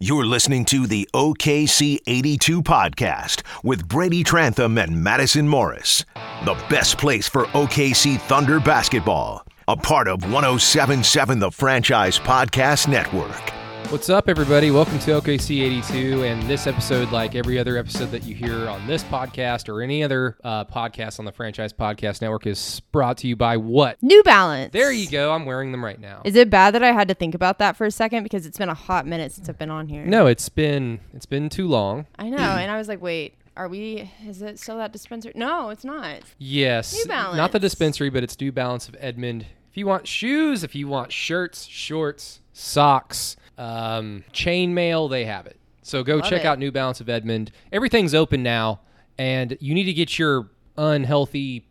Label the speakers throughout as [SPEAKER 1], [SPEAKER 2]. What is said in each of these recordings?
[SPEAKER 1] You're listening to the OKC 82 podcast with Brady Trantham and Madison Morris. The best place for OKC Thunder basketball. A part of 1077 The Franchise Podcast Network.
[SPEAKER 2] What's up, everybody? Welcome to OKC 82. And this episode, like every other episode that you hear on this podcast or any other uh, podcast on the Franchise Podcast Network, is brought to you by what?
[SPEAKER 3] New Balance.
[SPEAKER 2] There you go. I'm wearing them right now.
[SPEAKER 3] Is it bad that I had to think about that for a second because it's been a hot minute since I've been on here?
[SPEAKER 2] No, it's been it's been too long.
[SPEAKER 3] I know, and I was like, wait, are we? Is it still that dispensary? No, it's not.
[SPEAKER 2] Yes,
[SPEAKER 3] New balance.
[SPEAKER 2] not the dispensary, but it's New Balance of Edmond. If you want shoes, if you want shirts, shorts, socks, um, chain mail, they have it. So go
[SPEAKER 3] Love
[SPEAKER 2] check
[SPEAKER 3] it.
[SPEAKER 2] out New Balance of Edmond. Everything's open now, and you need to get your unhealthy,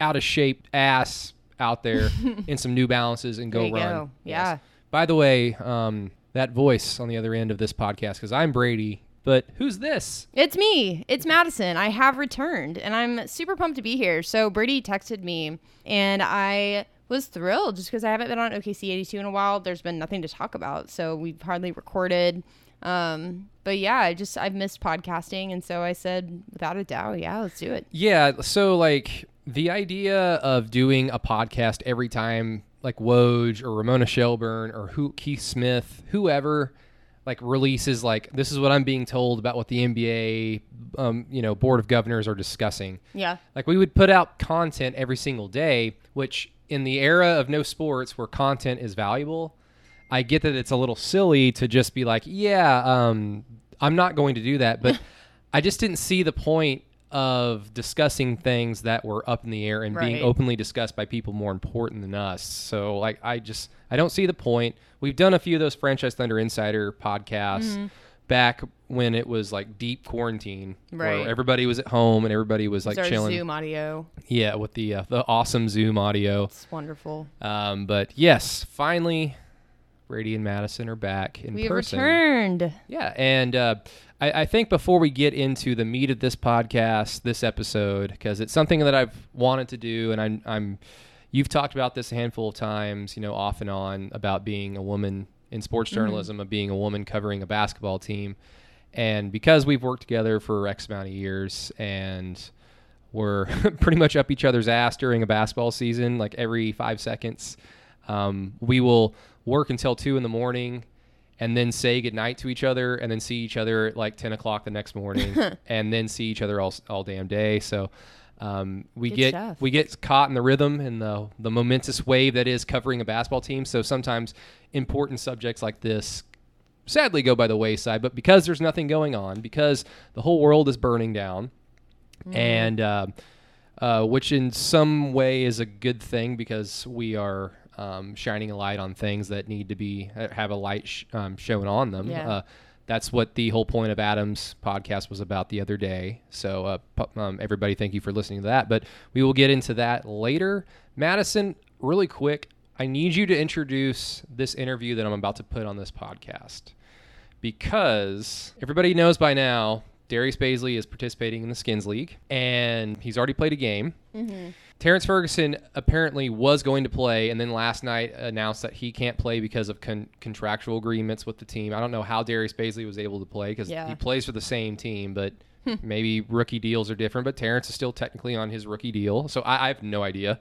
[SPEAKER 2] out of shape ass out there in some New Balances and go
[SPEAKER 3] There you
[SPEAKER 2] run.
[SPEAKER 3] go. Yeah.
[SPEAKER 2] By the way, um, that voice on the other end of this podcast, because I'm Brady, but who's this?
[SPEAKER 3] It's me. It's Madison. I have returned, and I'm super pumped to be here. So Brady texted me, and I was thrilled just because I haven't been on OKC 82 in a while. There's been nothing to talk about, so we've hardly recorded. Um, but yeah, I just I've missed podcasting, and so I said, without a doubt, yeah, let's do it.
[SPEAKER 2] Yeah, so like the idea of doing a podcast every time like Woj or Ramona Shelburne or who Keith Smith, whoever like releases like this is what I'm being told about what the NBA um, you know, board of governors are discussing.
[SPEAKER 3] Yeah.
[SPEAKER 2] Like we would put out content every single day, which in the era of no sports where content is valuable, I get that it's a little silly to just be like, yeah, um, I'm not going to do that, but I just didn't see the point of discussing things that were up in the air and being openly discussed by people more important than us. So like I just I don't see the point. We've done a few of those franchise Thunder Insider podcasts
[SPEAKER 3] Mm-hmm.
[SPEAKER 2] Back when it was like deep quarantine
[SPEAKER 3] Right.
[SPEAKER 2] where everybody was at home and everybody was like chilling.
[SPEAKER 3] Zoom audio.
[SPEAKER 2] Yeah, with the uh, the awesome Zoom audio.
[SPEAKER 3] It's wonderful.
[SPEAKER 2] Um, but yes, finally, Brady and Madison are back in
[SPEAKER 3] We have
[SPEAKER 2] person.
[SPEAKER 3] returned.
[SPEAKER 2] Yeah, and uh, I, I think before we get into the meat of this podcast, this episode, because it's something that I've wanted to do, and I'm, I'm, you've talked about this a handful of times, you know, off and on about being a woman in sports journalism, of being a woman covering a basketball team, and because we've worked together for X amount of years, and we're pretty much up each other's ass during a basketball season, like every five seconds. Um, we will work until two in the morning and then say goodnight to each other and then see each other at like 10 o'clock the next morning and then see each other all, all damn day. So um, we
[SPEAKER 3] Good
[SPEAKER 2] get
[SPEAKER 3] stuff.
[SPEAKER 2] we get caught in the rhythm and the the momentous wave that is covering a basketball team. So sometimes important subjects like this sadly go by the wayside. But because there's nothing going on, because the whole world is burning down, and uh, uh, which in some way is a good thing because we are um, shining a light on things that need to be uh, have a light sh- um, shown on them.
[SPEAKER 3] Yeah.
[SPEAKER 2] Uh, that's what the whole point of Adam's podcast was about the other day. So, uh, pu- um, everybody, thank you for listening to that. But we will get into that later. Madison, really quick, I need you to introduce this interview that I'm about to put on this podcast because everybody knows by now Darius Bazley is participating in the Skins League and he's already played a game. Mm-hmm. Terrence Ferguson apparently was going to play and then last night announced that he can't play because of con- contractual agreements with the team. I don't know how Darius Bazley was able to play because
[SPEAKER 3] Yeah.
[SPEAKER 2] he plays for the same team, but hmm. maybe rookie deals are different. But Terrence is still technically on his rookie deal, so I, I have no idea.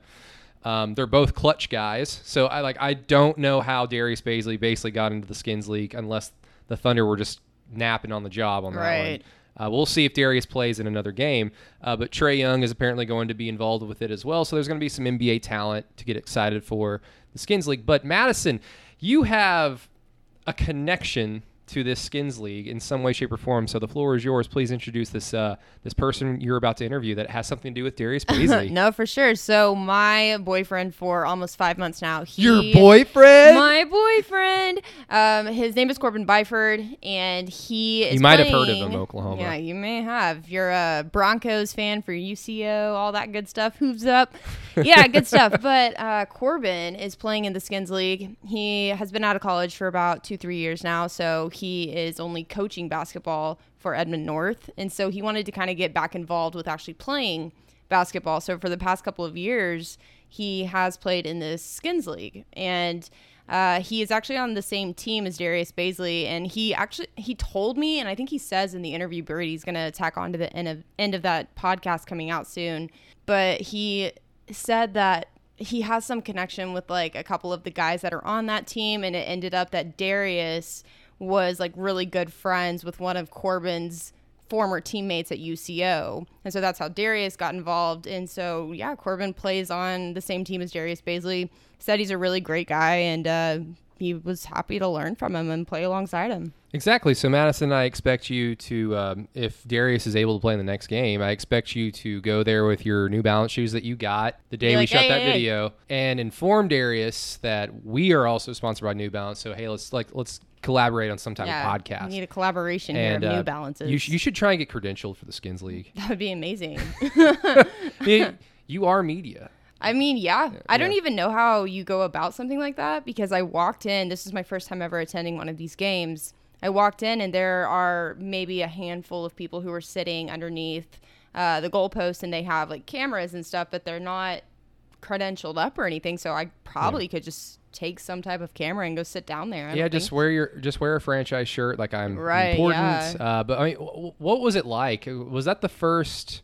[SPEAKER 2] Um, they're both clutch guys, so I like I don't know how Darius Bazley basically got into the Skins League unless the Thunder were just napping on the job on that one. Uh, we'll see if Darius plays in another game, uh, but Trae Young is apparently going to be involved with it as well. So there's going to be some NBA talent to get excited for the Skins League. But Madison, you have a connection to this Skins League in some way, shape, or form. So the floor is yours. Please introduce this uh, this person you're about to interview that has something to do with Darius Bazley.
[SPEAKER 3] no, for sure. So my boyfriend for almost five months now. He,
[SPEAKER 2] Your boyfriend?
[SPEAKER 3] My boyfriend. Um, his name is Corbin Byford, and he is.
[SPEAKER 2] You might have heard of him, Oklahoma.
[SPEAKER 3] Yeah, you may have. You're a Broncos fan for UCO, all that good stuff. Hooves up. Yeah, good stuff. But uh, Corbin is playing in the Skins League. He has been out of college for about two, three years now, so he is only coaching basketball for Edmond North, and so he wanted to kind of get back involved with actually playing basketball. So for the past couple of years, he has played in the Skins League, and Uh, he is actually on the same team as Darius Bazley, and he actually he told me, and I think he says in the interview, Brady, he's going to tack on to the end of end of that podcast coming out soon. But he said that he has some connection with like a couple of the guys that are on that team, and it ended up that Darius was like really good friends with one of Corbin's former teammates at UCO. And so that's how Darius got involved. And so, yeah, Corbin plays on the same team as Darius Bazley. Said he's a really great guy and uh, he was happy to learn from him and play alongside him.
[SPEAKER 2] Exactly. So, Madison, I expect you to, um, if Darius is able to play in the next game, I expect you to go there with your New Balance shoes that you got the day
[SPEAKER 3] Be
[SPEAKER 2] we shot
[SPEAKER 3] "Hey,
[SPEAKER 2] that
[SPEAKER 3] hey,
[SPEAKER 2] video, and inform Darius that we are also sponsored by New Balance. So, hey, let's like let's collaborate on some type
[SPEAKER 3] yeah,
[SPEAKER 2] of podcast.
[SPEAKER 3] We need a collaboration
[SPEAKER 2] and
[SPEAKER 3] here
[SPEAKER 2] uh,
[SPEAKER 3] New Balances.
[SPEAKER 2] You, sh- you should try and get credentialed for the Skins League.
[SPEAKER 3] that would be amazing.
[SPEAKER 2] you are media.
[SPEAKER 3] I mean, yeah. I don't
[SPEAKER 2] yeah.
[SPEAKER 3] even know how you go about something like that because I walked in. This is my first time ever attending one of these games. I walked in and there are maybe a handful of people who are sitting underneath uh, the goalpost and they have like cameras and stuff, but they're not credentialed up or anything. So I probably could just take some type of camera and go sit down there. I
[SPEAKER 2] Yeah, just
[SPEAKER 3] think-
[SPEAKER 2] wear your just wear a franchise shirt like I'm
[SPEAKER 3] Right,
[SPEAKER 2] important.
[SPEAKER 3] yeah.
[SPEAKER 2] Uh, but I mean, w- what was it like? Was that the first?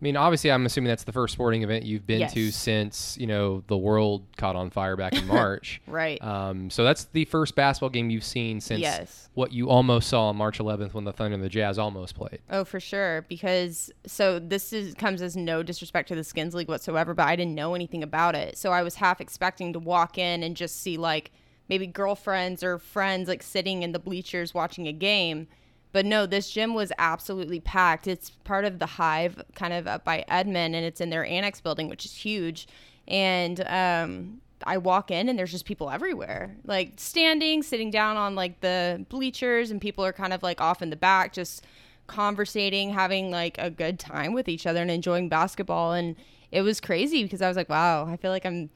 [SPEAKER 2] I mean, obviously, I'm assuming that's the first sporting event you've been to since you know the world caught on fire back in March.
[SPEAKER 3] Right.
[SPEAKER 2] Um, so that's the first basketball game you've seen since
[SPEAKER 3] Yes.
[SPEAKER 2] what you almost saw on March 11th when the Thunder and the Jazz almost played.
[SPEAKER 3] Oh, for sure. Because so this is comes as no disrespect to the Skins League whatsoever, but I didn't know anything about it. So I was half expecting to walk in and just see like maybe girlfriends or friends like sitting in the bleachers watching a game. But no, this gym was absolutely packed. It's part of the Hive, kind of up by Edmond, and it's in their annex building, which is huge. And um, I walk in, and there's just people everywhere, like standing, sitting down on like the bleachers, and people are kind of like off in the back, just conversating, having like a good time with each other and enjoying basketball. And it was crazy because I was like, wow, I feel like I'm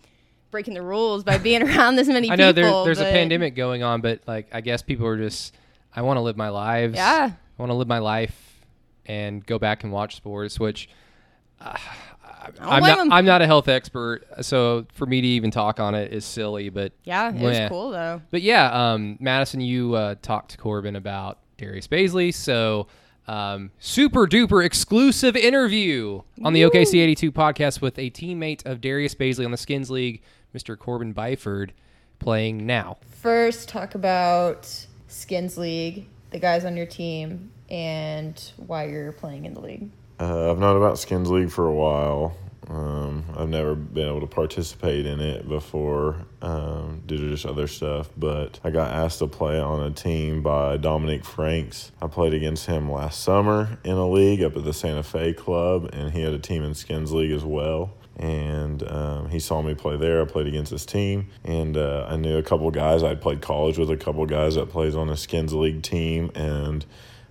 [SPEAKER 3] breaking the rules by being around this many people.
[SPEAKER 2] I know there, there's a pandemic going on, but like I guess people are just I want to live my lives.
[SPEAKER 3] Yeah.
[SPEAKER 2] I want to live my life and go back and watch sports, which uh, I'm
[SPEAKER 3] blame
[SPEAKER 2] not.
[SPEAKER 3] 'em.
[SPEAKER 2] I'm not a health expert, so for me to even talk on it is silly. But
[SPEAKER 3] Yeah, it was cool though.
[SPEAKER 2] but yeah, um, Madison, you uh, talked to Corbin about Darius Bazley, so um, super duper exclusive interview on the OKC 82 podcast with a teammate of Darius Bazley on the Skins League, Mr. Corbin Byford, playing now.
[SPEAKER 4] First, talk about Skins League, the guys on your team, and why you're playing in the league.
[SPEAKER 5] Uh, I've known about Skins League for a while. Um, I've never been able to participate in it before um, due to just other stuff, but I got asked to play on a team by Dominique Franks. I played against him last summer in a league up at the Santa Fe Club, and he had a team in Skins League as well. And um, he saw me play there. I played against his team, and uh, I knew a couple guys. I'd played college with a couple guys that plays on a Skins League team, and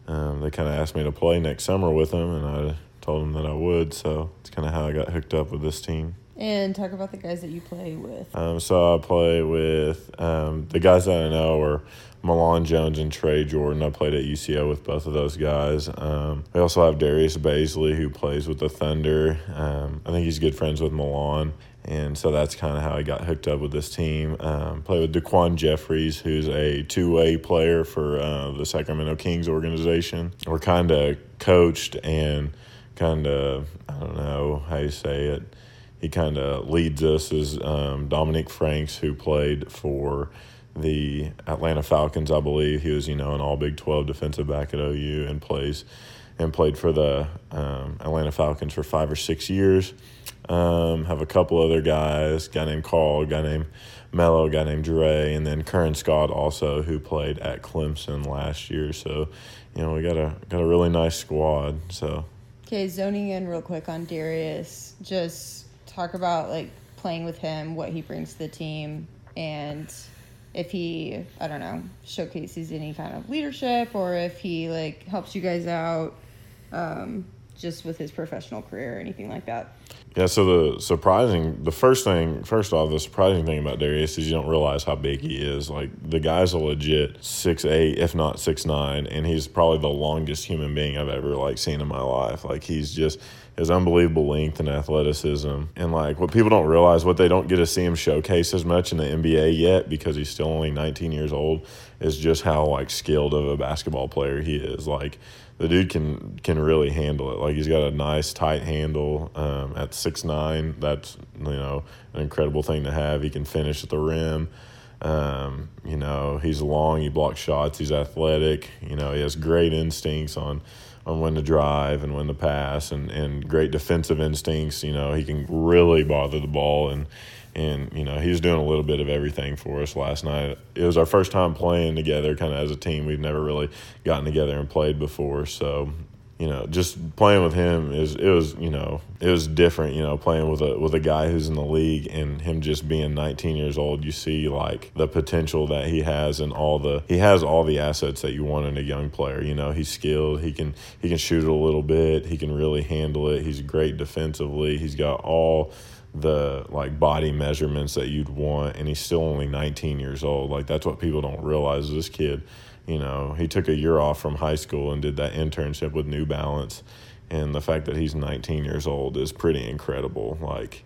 [SPEAKER 5] um, they kind of asked me to play next summer with them, and I told them that I would. So it's kind of how I got hooked up with this team.
[SPEAKER 4] And talk about the guys that you play with.
[SPEAKER 5] Um, so I play with um, the guys that I know are Milan Jones and Trey Jordan. I played at UCO with both of those guys. Um, we also have Darius Bazley who plays with the Thunder. Um, I think he's good friends with Milan. And so that's kind of how I got hooked up with this team. Um, play with Daquan Jeffries, who's a two-way player for uh, the Sacramento Kings organization. We're kind of coached and kind of I don't know how you say it. He kind of leads us is um, Dominique Franks, who played for the Atlanta Falcons, I believe. He was you know an All Big Twelve defensive back at OU and plays and played for the um, Atlanta Falcons for five or six years. Um, have a couple other guys, guy named Carl, guy named Mello, guy named Dre, and then Curran Scott also, who played at Clemson last year. So, you know, we got a got a really nice squad. So,
[SPEAKER 4] Okay, zoning in real quick on Darius. Just talk about like playing with him, what he brings to the team, and if he, I don't know, showcases any kind of leadership or if he like helps you guys out, um, just with his professional career or anything like that.
[SPEAKER 5] Yeah, so the surprising, the first thing, first off, the surprising thing about Darius is you don't realize how big he is. Like the guy's a legit six eight, if not six nine, and he's probably the longest human being I've ever like seen in my life. Like he's just his unbelievable length and athleticism, and like what people don't realize, what they don't get to see him showcase as much in the NBA yet because he's still only 19 years old, is just how like skilled of a basketball player he is. Like the dude can can really handle it. Like he's got a nice tight handle um, at six nine. That's you know an incredible thing to have. He can finish at the rim. Um, you know he's long. He blocks shots. He's athletic. You know he has great instincts on on when to drive and when to pass, and and great defensive instincts. You know he can really bother the ball and and you know he's doing a little bit of everything for us last night. It was our first time playing together, kind of as a team. We've never really gotten together and played before, so you know, just playing with him is it was you know it was different. You know, playing with a with a guy who's in the league and him just being 19 years old, you see like the potential that he has and all the he has all the assets that you want in a young player. You know, he's skilled. He can he can shoot a little bit. He can really handle it. He's great defensively. He's got all the like body measurements that you'd want and he's still only 19 years old like that's what people don't realize this kid you know he took a year off from high school and did that internship with new balance. And the fact that he's 19 years old is pretty incredible like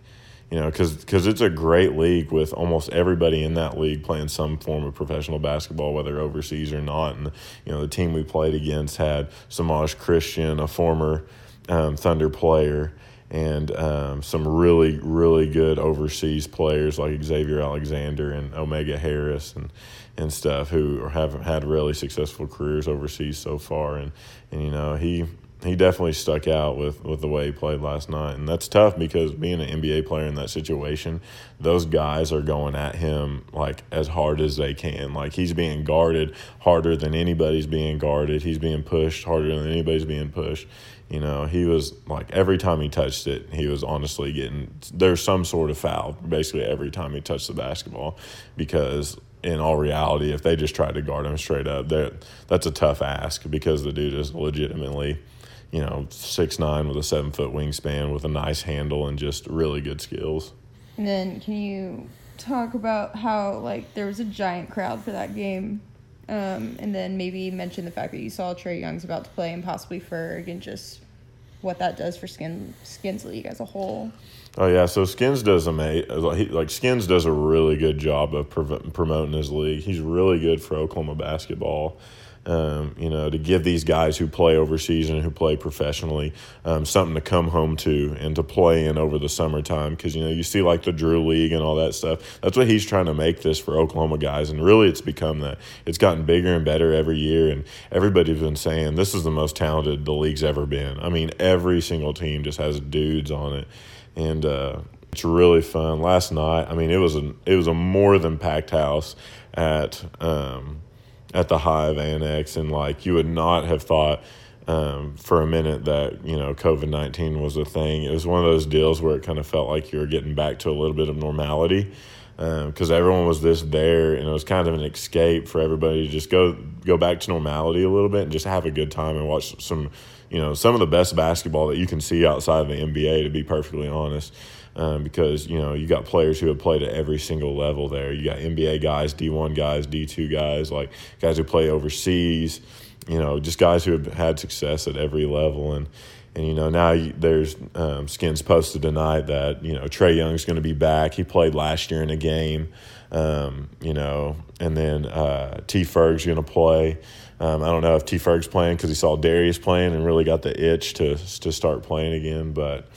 [SPEAKER 5] you know because it's a great league with almost everybody in that league playing some form of professional basketball whether overseas or not. And you know the team we played against had Semaj Christon, a former um, thunder player and um, some really, really good overseas players like Xavier Alexander and Omega Harris. And, and stuff who have had really successful careers overseas so far. And, and you know, he he definitely stuck out with, with the way he played last night. And that's tough because being an NBA player in that situation, those guys are going at him like as hard as they can. Like he's being guarded harder than anybody's being guarded. He's being pushed harder than anybody's being pushed. You know, he was like every time he touched it, he was honestly getting there's some sort of foul basically every time he touched the basketball because in all reality, if they just tried to guard him straight up, that's a tough ask because the dude is legitimately, you know, six nine with a seven foot wingspan with a nice handle and just really good skills.
[SPEAKER 4] And then can you talk about how like there was a giant crowd for that game um, and then maybe mention the fact that you saw Trae Young's about to play and possibly Ferg and just what that does for Skin Skins League as a whole.
[SPEAKER 5] Oh yeah, so Skins does a like Skins does a really good job of promoting his league. He's really good for Oklahoma basketball um, you know, to give these guys who play overseas and who play professionally um, something to come home to and to play in over the summertime. Because, you know, you see like the Drew League and all that stuff. That's what he's trying to make this for Oklahoma guys. And really, it's become that. It's gotten bigger and better every year. And everybody's been saying this is the most talented the league's ever been. I mean, every single team just has dudes on it. And, uh, it's really fun. Last night, I mean, it was a it was a more than packed house at um, at the Hive Annex, and like you would not have thought um, for a minute that you know COVID nineteen was a thing. It was one of those deals where it kind of felt like you were getting back to a little bit of normality because um, everyone was this there, and it was kind of an escape for everybody to just go go back to normality a little bit and just have a good time and watch some you know some of the best basketball that you can see outside of the NBA. To be perfectly honest um, because you know you got players who have played at every single level there. You got NBA guys, D1 guys, D2 guys, like guys who play overseas. You know, just guys who have had success at every level and. And you know now there's um, skins posted tonight that you know Trae Young's going to be back. He played last year in a game, um, you know, and then uh, T Ferg's going to play. Um, I don't know if T Ferg's playing because he saw Darius playing and really got the itch to to start playing again. But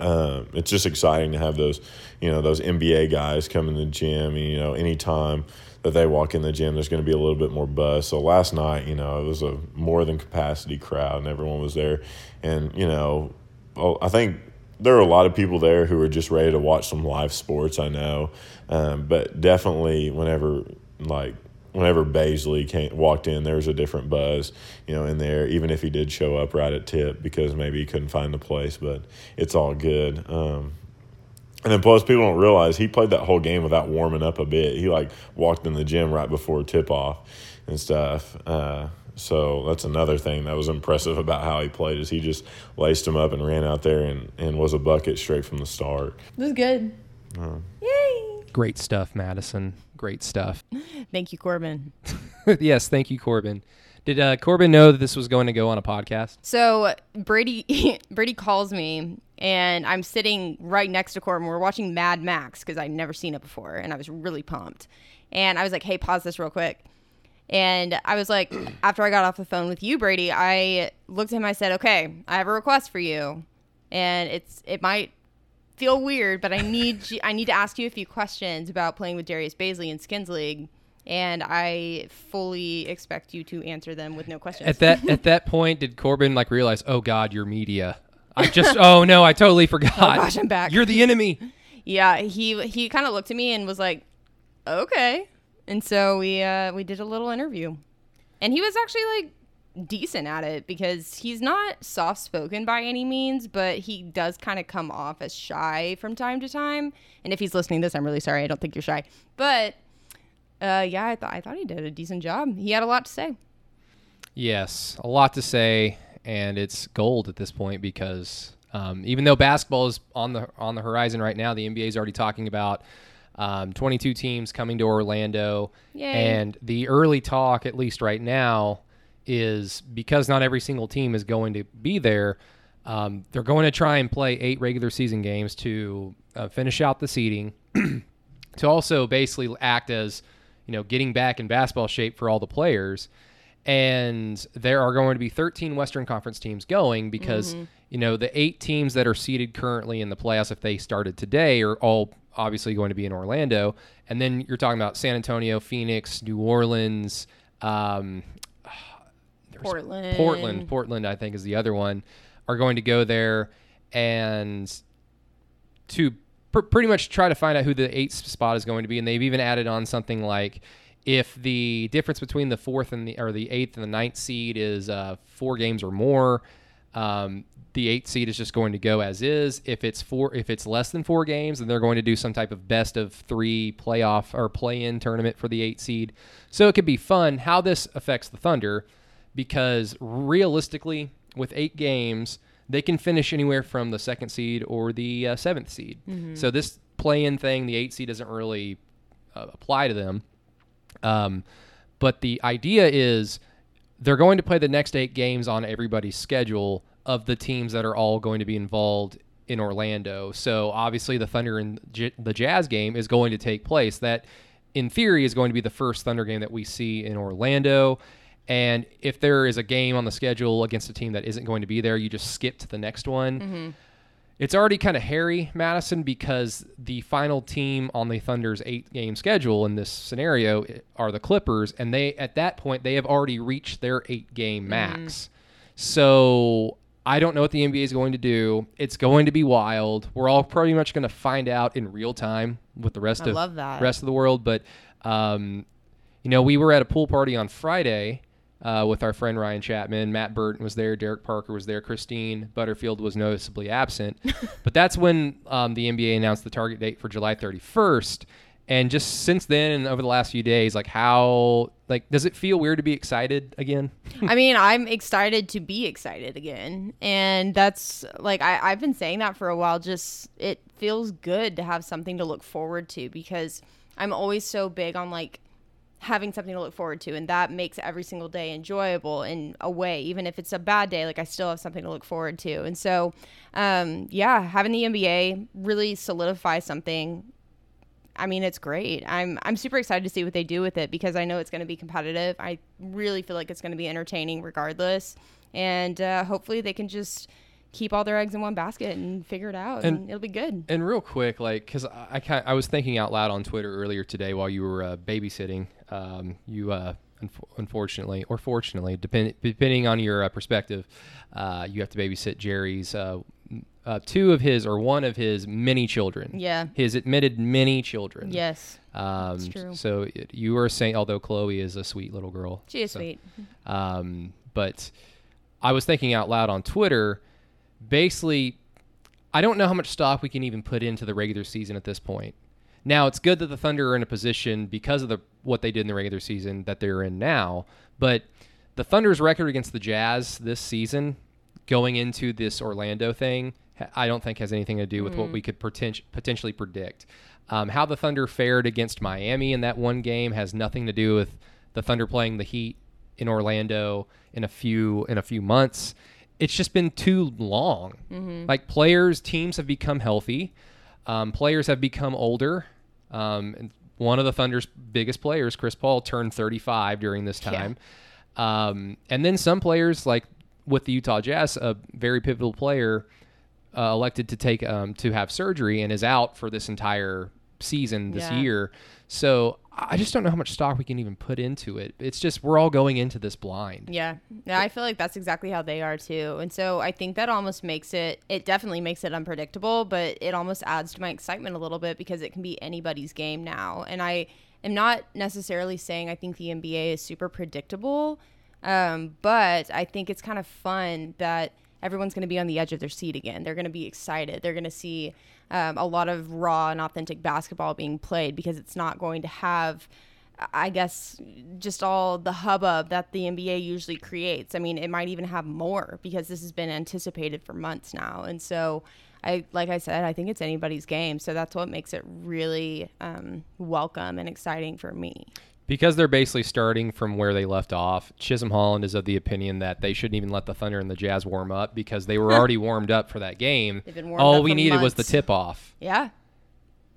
[SPEAKER 5] um, it's just exciting to have those, you know, those NBA guys come in the gym. You know, anytime that they walk in the gym, there's going to be a little bit more buzz. So last night, you know, it was a more than capacity crowd, and everyone was there. And you know, I think there are a lot of people there who are just ready to watch some live sports. I know, um, but definitely whenever like whenever Bazley came, walked in, there was a different buzz, you know, in there. Even if he did show up right at tip because maybe he couldn't find the place, but it's all good. Um, and then plus, people don't realize he played that whole game without warming up a bit. He like walked in the gym right before tip off and stuff. Uh, So that's another thing that was impressive about how he played is he just laced him up and ran out there and, and was a bucket straight from the start.
[SPEAKER 4] It was good. Yay!
[SPEAKER 2] Great stuff, Madison. Great stuff.
[SPEAKER 3] Thank you, Corbin.
[SPEAKER 2] yes, thank you, Corbin. Did uh, Corbin know that this was going to go on a podcast?
[SPEAKER 3] So Brady Brady calls me and I'm sitting right next to Corbin. We're watching Mad Max because I'd never seen it before and I was really pumped. And I was like, "Hey, pause this real quick." And I was like, after I got off the phone with you, Brady, I looked at him. I said, "Okay, I have a request for you, and it's it might feel weird, but I need I need to ask you a few questions about playing with Darius Bazley in Skins League." And I fully expect you to answer them with no questions.
[SPEAKER 2] At that at that point, did Corbin like realize, oh God, you're media? I just oh no, I totally forgot.
[SPEAKER 3] Oh, gosh, I'm back.
[SPEAKER 2] You're the enemy.
[SPEAKER 3] yeah, he he kind of looked at me and was like, "Okay." And so we uh, we did a little interview, and he was actually like decent at it because he's not soft spoken by any means, but he does kind of come off as shy from time to time. And if he's listening to this, I'm really sorry. I don't think you're shy, but uh, yeah, I thought I thought he did a decent job. He had a lot to say.
[SPEAKER 2] Yes, a lot to say, and it's gold at this point because um, even though basketball is on the on the horizon right now, the NBA is already talking about um, 22 teams coming to Orlando,
[SPEAKER 3] Yay.
[SPEAKER 2] and the early talk, at least right now, is because not every single team is going to be there. Um, they're going to try and play eight regular season games to uh, finish out the seeding, to also basically act as you know getting back in basketball shape for all the players and there are going to be 13 western conference teams going because you know the eight teams that are seated currently in the playoffs if they started today are all obviously going to be in orlando. And then you're talking about san antonio phoenix new orleans um,
[SPEAKER 3] Portland.
[SPEAKER 2] portland. Portland i think is the other one are going to go there. And to pr- pretty much try to find out who the eighth spot is going to be, and they've even added on something like if the difference between the fourth and the or the eighth and the ninth seed is uh, four games or more, um, the eighth seed is just going to go as is. If it's four, if it's less than four games, then they're going to do some type of best of three playoff or play-in tournament for the eight seed. So it could be fun. How this affects the Thunder, because realistically, with eight games, they can finish anywhere from the second seed or the uh, seventh seed. So this play-in thing, the eight seed doesn't really uh, apply to them. Um, but the idea is they're going to play the next eight games on everybody's schedule of the teams that are all going to be involved in Orlando. So obviously the Thunder and J- the Jazz game is going to take place. That in theory is going to be the first Thunder game that we see in Orlando. And if there is a game on the schedule against a team that isn't going to be there, you just skip to the next one. It's already kind of hairy, Madison, because the final team on the Thunder's eight-game schedule in this scenario are the Clippers, and they at that point they have already reached their eight-game max. So I don't know what the NBA is going to do. It's going to be wild. We're all pretty much going to find out in real time with the rest
[SPEAKER 3] I
[SPEAKER 2] of rest of the world. But um, you know, we were at a pool party on Friday uh, with our friend Ryan Chapman. Matt Burton was there. Derek Parker was there. Christine Butterfield was noticeably absent. but that's when um, the NBA announced the target date for July 31st. And just since then, and over the last few days, like how, like, does it feel weird to be excited again?
[SPEAKER 3] I mean, I'm excited to be excited again. And that's like, I, I've been saying that for a while. Just, it feels good to have something to look forward to because I'm always so big on like having something to look forward to. And that makes every single day enjoyable in a way. Even if it's a bad day, like I still have something to look forward to. And so, um, yeah, having the NBA really solidify something I mean, it's great. I'm I'm super excited to see what they do with it because I know it's going to be competitive. I really feel like it's going to be entertaining regardless, and uh, hopefully they can just keep all their eggs in one basket and figure it out, and,
[SPEAKER 2] And-
[SPEAKER 3] it'll be good.
[SPEAKER 2] And real quick, like, because I, I, I was thinking out loud on Twitter earlier today while you were uh, babysitting. Um, you, uh, unf- unfortunately, or fortunately, depend- depending on your uh, perspective, uh, you have to babysit Jerry's uh, uh, two of his or one of his many children.
[SPEAKER 3] Yeah.
[SPEAKER 2] His admitted many children.
[SPEAKER 3] Yes,
[SPEAKER 2] Um,
[SPEAKER 3] That's true.
[SPEAKER 2] So it- you were saying, although Chloe is a sweet little girl.
[SPEAKER 3] she is
[SPEAKER 2] so-
[SPEAKER 3] sweet.
[SPEAKER 2] um, but I was thinking out loud on Twitter. Basically, I don't know how much stock we can even put into the regular season at this point. Now it's good that the Thunder are in a position because of the what they did in the regular season that they're in now, but the Thunder's record against the Jazz this season, going into this Orlando thing, I don't think has anything to do with what we could poten- potentially predict. Um, how the Thunder fared against Miami in that one game has nothing to do with the Thunder playing the Heat in Orlando in a few in a few months. It's just been too long. Like players, teams have become healthy. Um, players have become older. Um, and one of the Thunder's biggest players, Chris Paul, turned 35 during this time. Um, and then some players, like with the Utah Jazz, a very pivotal player, uh, elected to take um, to have surgery and is out for this entire season this
[SPEAKER 3] Yeah.
[SPEAKER 2] year. So I just don't know how much stock we can even put into it. It's just we're all going into this blind.
[SPEAKER 3] Yeah. Yeah, I feel like that's exactly how they are too. And so I think that almost makes it it definitely makes it unpredictable, but it almost adds to my excitement a little bit because it can be anybody's game now. And I am not necessarily saying I think the NBA is super predictable, um, but I think it's kind of fun that everyone's going to be on the edge of their seat again. They're going to be excited. They're going to see um, a lot of raw and authentic basketball being played because it's not going to have, I guess, just all the hubbub that the NBA usually creates. I mean, it might even have more because this has been anticipated for months now. And so, I like I said, I think it's anybody's game. So that's what makes it really um, welcome and exciting for me.
[SPEAKER 2] Because they're basically starting from where they left off, Chisholm Holland is of the opinion that they shouldn't even let the Thunder and the Jazz warm up because they were already warmed up for that game.
[SPEAKER 3] They've been warmed
[SPEAKER 2] All we needed was the tip off.
[SPEAKER 3] Yeah.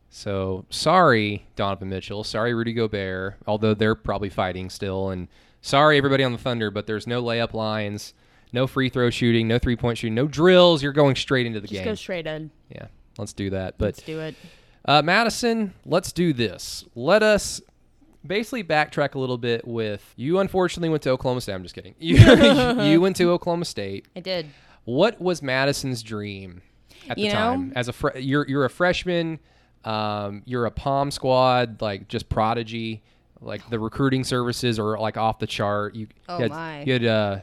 [SPEAKER 2] So sorry, Donovan Mitchell. Sorry, Rudy Gobert. Although they're probably fighting still. And sorry, everybody on the Thunder, but there's no layup lines, no free throw shooting, no three point shooting, no drills. You're going straight into the
[SPEAKER 3] Just
[SPEAKER 2] game.
[SPEAKER 3] Just go straight in.
[SPEAKER 2] yeah, let's do that. But
[SPEAKER 3] Let's do it.
[SPEAKER 2] uh, Madison, let's do this. Let us basically backtrack a little bit with you. Unfortunately, went to Oklahoma State. I'm just kidding. You, you went to Oklahoma State.
[SPEAKER 3] I did.
[SPEAKER 2] What was Madison's dream at the
[SPEAKER 3] know?
[SPEAKER 2] time? As a fre- you're you're a freshman, um, you're a Pom Squad, like just prodigy. Like the recruiting services are like off the chart. You,
[SPEAKER 3] Oh,
[SPEAKER 2] you had,
[SPEAKER 3] my.
[SPEAKER 2] You had uh,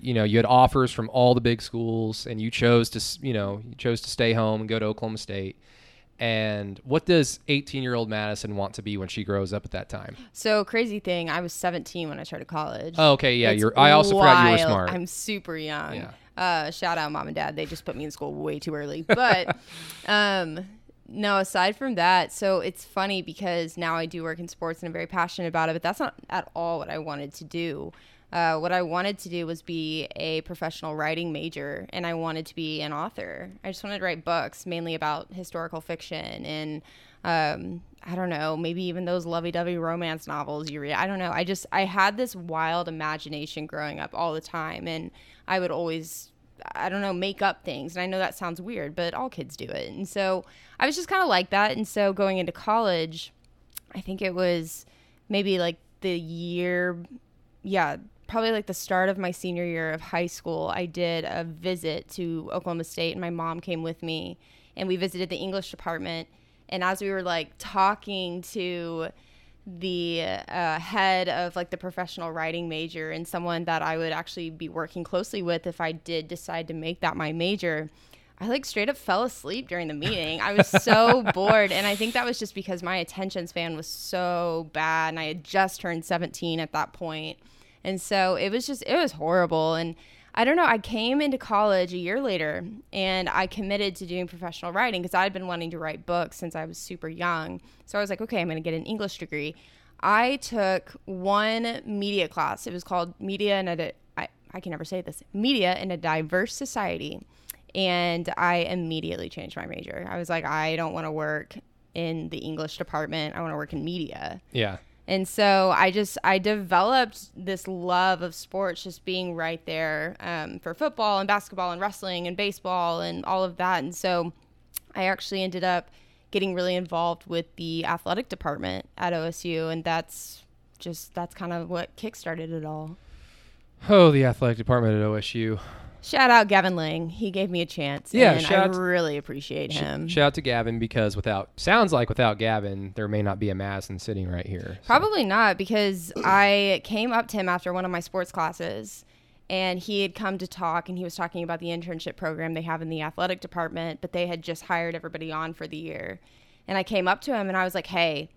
[SPEAKER 2] you know, you had offers from all the big schools, and you chose to you know you chose to stay home and go to Oklahoma State. And what does 18 year old Madison want to be when she grows up at that time?
[SPEAKER 3] So crazy thing, I was 17 when I started college.
[SPEAKER 2] Oh, okay, yeah.
[SPEAKER 3] It's
[SPEAKER 2] You're. I also forgot you were smart.
[SPEAKER 3] I'm super young.
[SPEAKER 2] Yeah.
[SPEAKER 3] Uh, shout out mom and dad. They just put me in school way too early. But um, no, aside from that, so it's funny because now I do work in sports and I'm very passionate about it. But that's not at all what I wanted to do. Uh, what I wanted to do was be a professional writing major, and I wanted to be an author. I just wanted to write books, mainly about historical fiction and um, I don't know, maybe even those lovey-dovey romance novels you read. I don't know. I just I had this wild imagination growing up all the time, and I would always I don't know, make up things. And I know that sounds weird, but all kids do it. And so I was just kind of like that. And so going into college, I think it was maybe like the year, yeah, probably like the start of my senior year of high school. I did a visit to Oklahoma State, and my mom came with me, and we visited the English department. And as we were like talking to the uh, head of like the professional writing major and someone that I would actually be working closely with if I did decide to make that my major. I like straight up fell asleep during the meeting. I was so bored. And I think that was just because my attention span was so bad. And I had just turned 17 at that point. And so it was just, it was horrible. And I don't know, I came into college a year later and I committed to doing professional writing because I'd been wanting to write books since I was super young. So I was like, okay, I'm going to get an English degree. I took one media class. It was called Media in a, I, I can never say this, Media in a Diverse Society. And I immediately changed my major. I was like, I don't want to work in the English department. I want to work in media.
[SPEAKER 2] yeah.
[SPEAKER 3] And so I just I developed this love of sports, just being right there um, for football and basketball and wrestling and baseball and all of that. And so I actually ended up getting really involved with the athletic department at OSU, and that's just that's kind of what kickstarted it all.
[SPEAKER 2] Oh, the athletic department at OSU.
[SPEAKER 3] Shout out Gavin Lang. He gave me a chance.
[SPEAKER 2] Yeah,
[SPEAKER 3] and I really appreciate him.
[SPEAKER 2] Shout out to Gavin because without sounds like without Gavin, there may not be a Madison sitting right here. So-
[SPEAKER 3] Probably not because I came up to him after one of my sports classes and he had come to talk and he was talking about the internship program they have in the athletic department, but they had just hired everybody on for the year. And I came up to him and I was like, "Hey,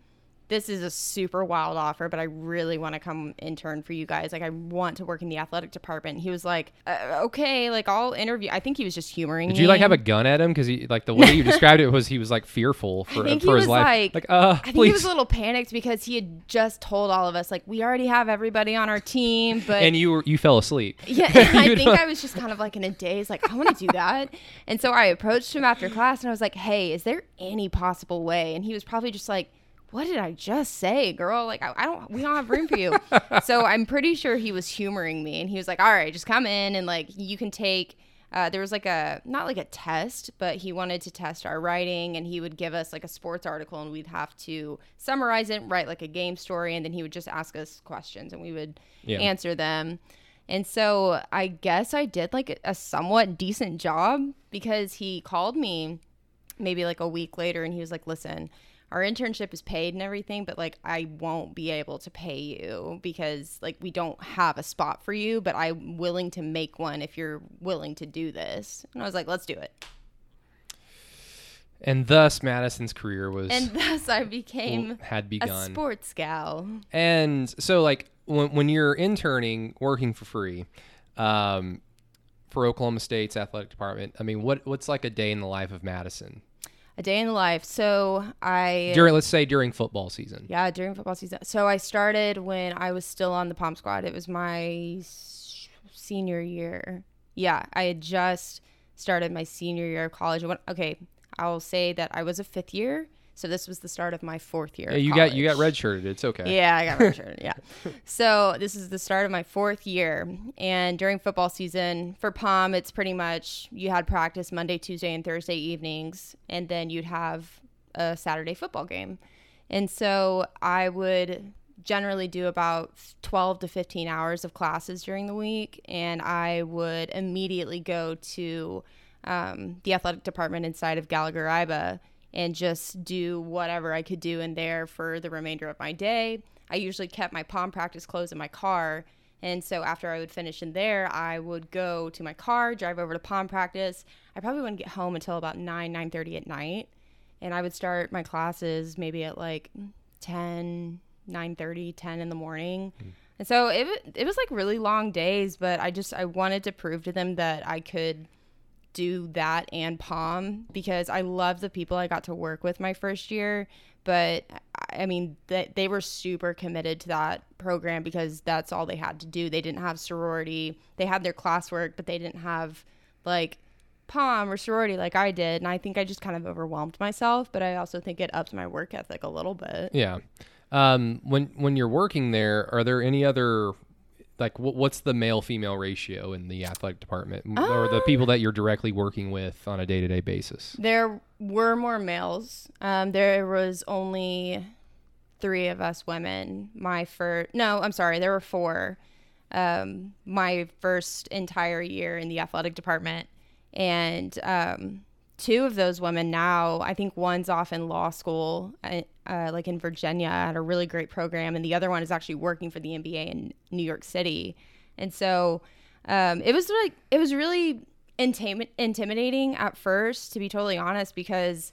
[SPEAKER 3] this is a super wild offer, but I really want to come intern for you guys. Like, I want to work in the athletic department. He was like, uh, okay, like I'll interview. I think he was just humoring
[SPEAKER 2] Did
[SPEAKER 3] me.
[SPEAKER 2] you like have a gun at him? Because he like the way you described it was he was like fearful for,
[SPEAKER 3] I think
[SPEAKER 2] for
[SPEAKER 3] he
[SPEAKER 2] his
[SPEAKER 3] was
[SPEAKER 2] life.
[SPEAKER 3] like,
[SPEAKER 2] uh,
[SPEAKER 3] I think
[SPEAKER 2] please.
[SPEAKER 3] he was a little panicked because he had just told all of us like we already have everybody on our team, but
[SPEAKER 2] and you were you fell asleep.
[SPEAKER 3] Yeah, I think I was just kind of like in a daze, like, I want to do that. And so I approached him after class and I was like, hey, is there any possible way? And he was probably just like, what did I just say, girl? Like, I, I don't, we don't have room for you. so I'm pretty sure he was humoring me. And he was like, all right, just come in and like, you can take, uh, there was like a, not like a test, but he wanted to test our writing and he would give us like a sports article and we'd have to summarize it, write like a game story. And then he would just ask us questions and we would
[SPEAKER 2] Yeah.
[SPEAKER 3] answer them. And so I guess I did like a somewhat decent job because he called me maybe like a week later and he was like, listen, our internship is paid and everything, but like I won't be able to pay you because like we don't have a spot for you, but I'm willing to make one if you're willing to do this. And I was like, let's do it.
[SPEAKER 2] and thus Madison's career was
[SPEAKER 3] And thus I became
[SPEAKER 2] had begun.
[SPEAKER 3] a sports gal.
[SPEAKER 2] And so, like, when, when you're interning, working for free, um, for Oklahoma State's athletic department, I mean, what what's like a day in the life of Madison
[SPEAKER 3] A day in the life. So I
[SPEAKER 2] during, let's say, during football season?
[SPEAKER 3] Yeah, during football season. So I started when I was still on the Pom Squad. It was my senior year. Yeah, I had just started my senior year of college. Okay, I'll say that I was a fifth year. So this was the start of my fourth year.
[SPEAKER 2] Yeah, you got you got redshirted. It's okay.
[SPEAKER 3] Yeah, I got redshirted. yeah. So this is the start of my fourth year, and during football season for Pom, it's pretty much you had practice Monday, Tuesday, and Thursday evenings, and then you'd have a Saturday football game. And so I would generally do about 12 to 15 hours of classes during the week, and I would immediately go to um, the athletic department inside of Gallagher Iba and just do whatever I could do in there for the remainder of my day. I usually kept my pom practice clothes in my car. And so after I would finish in there, I would go to my car, drive over to pom practice. I probably wouldn't get home until about 9, 9.30 at night. And I would start my classes maybe at like 10, 9.30, 10 in the morning. Hmm. And so it, it was like really long days, but I just, I wanted to prove to them that I could do that and pom because I love the people I got to work with my first year. But I mean, that they were super committed to that program because that's all they had to do. They didn't have sorority. They had their classwork, but they didn't have like pom or sorority like I did. And I think I just kind of overwhelmed myself. But I also think it ups my work ethic a little bit.
[SPEAKER 2] Yeah. Um, when when you're working there, are there any other like wh- what's the male female ratio in the athletic department, or the people that you're directly working with on a day to day basis?
[SPEAKER 3] There were more males. Um, there was only three of us women. My first, no, I'm sorry, there were four. Um, my first entire year in the athletic department, and um, two of those women now, I think one's off in law school, uh, uh, like in Virginia, at a really great program, and the other one is actually working for the NBA in New York City. And so um, it was like it was really intim- intimidating at first, to be totally honest, because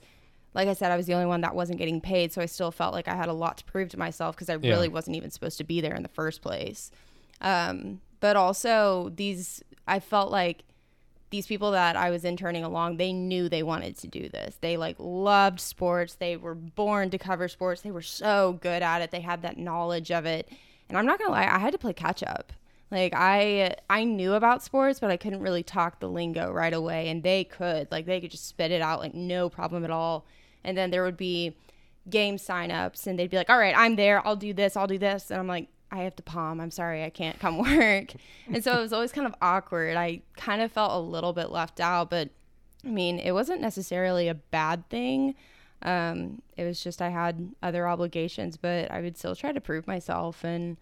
[SPEAKER 3] like I said, I was the only one that wasn't getting paid, so I still felt like I had a lot to prove to myself because I
[SPEAKER 2] Yeah.
[SPEAKER 3] really wasn't even supposed to be there in the first place. Um, but also these, I felt like these people that I was interning along, they knew they wanted to do this. They like loved sports. They were born to cover sports. They were so good at it. They had that knowledge of it. And I'm not gonna lie, I had to play catch up. Like I I knew about sports, but I couldn't really talk the lingo right away. And they could. Like they could just spit it out like no problem at all. And then there would be game signups and they'd be like, All right, I'm there, I'll do this, I'll do this. And I'm like, I have to pom. I'm sorry, I can't come work. and so it was always kind of awkward. I kind of felt a little bit left out, but I mean, it wasn't necessarily a bad thing. Um, it was just I had other obligations, but I would still try to prove myself. And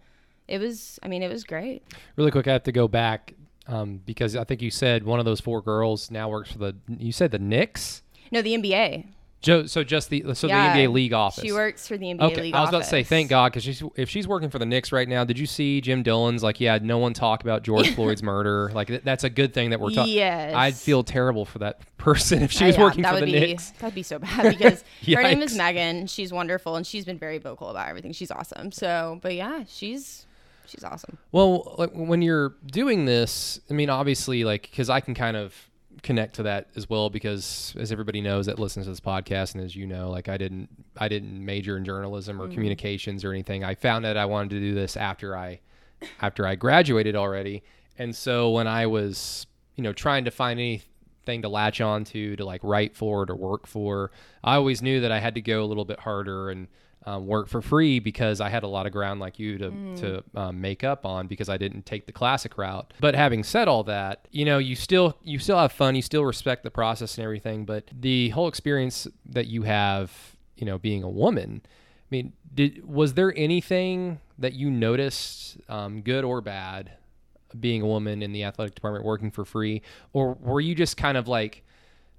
[SPEAKER 3] it was, I mean, it was great.
[SPEAKER 2] Really quick, I have to go back um, because I think you said one of those four girls now works for the. You said the Knicks.
[SPEAKER 3] No, the NBA.
[SPEAKER 2] Jo- so just the so
[SPEAKER 3] Yeah.
[SPEAKER 2] the NBA league office.
[SPEAKER 3] She works for the NBA
[SPEAKER 2] Okay,
[SPEAKER 3] league
[SPEAKER 2] I was about to say thank God because she's if she's working for the Knicks right now. Did you see Jim Dolan's like yeah no one talk about George Floyd's murder like th- that's a good thing that we're talking.
[SPEAKER 3] Yes.
[SPEAKER 2] I'd feel terrible for that person if she
[SPEAKER 3] Uh,
[SPEAKER 2] was
[SPEAKER 3] yeah,
[SPEAKER 2] working
[SPEAKER 3] that
[SPEAKER 2] for
[SPEAKER 3] would
[SPEAKER 2] the
[SPEAKER 3] be,
[SPEAKER 2] Knicks.
[SPEAKER 3] That'd be so bad because her name is Megan. She's wonderful and she's been very vocal about everything. She's awesome. So, but yeah, she's she's awesome.
[SPEAKER 2] Well, like when you're doing this, I mean, obviously, like because I can kind of connect to that as well because as everybody knows that listens to this podcast and as you know like i didn't i didn't major in journalism or mm. communications or anything. I found that i wanted to do this after i after i graduated already. And so when i was you know trying to find anything to latch on to to like write for or to work for i always knew that i had to go a little bit harder and um, work for free because I had a lot of ground like you to, to um, make up on because I didn't take the classic route. But having said all that, you know, you still you still have fun, you still respect the process and everything. But the whole experience that you have, you know, being a woman, I mean, did was there anything that you noticed, um, good or bad, being a woman in the athletic department working for free, or were you just kind of like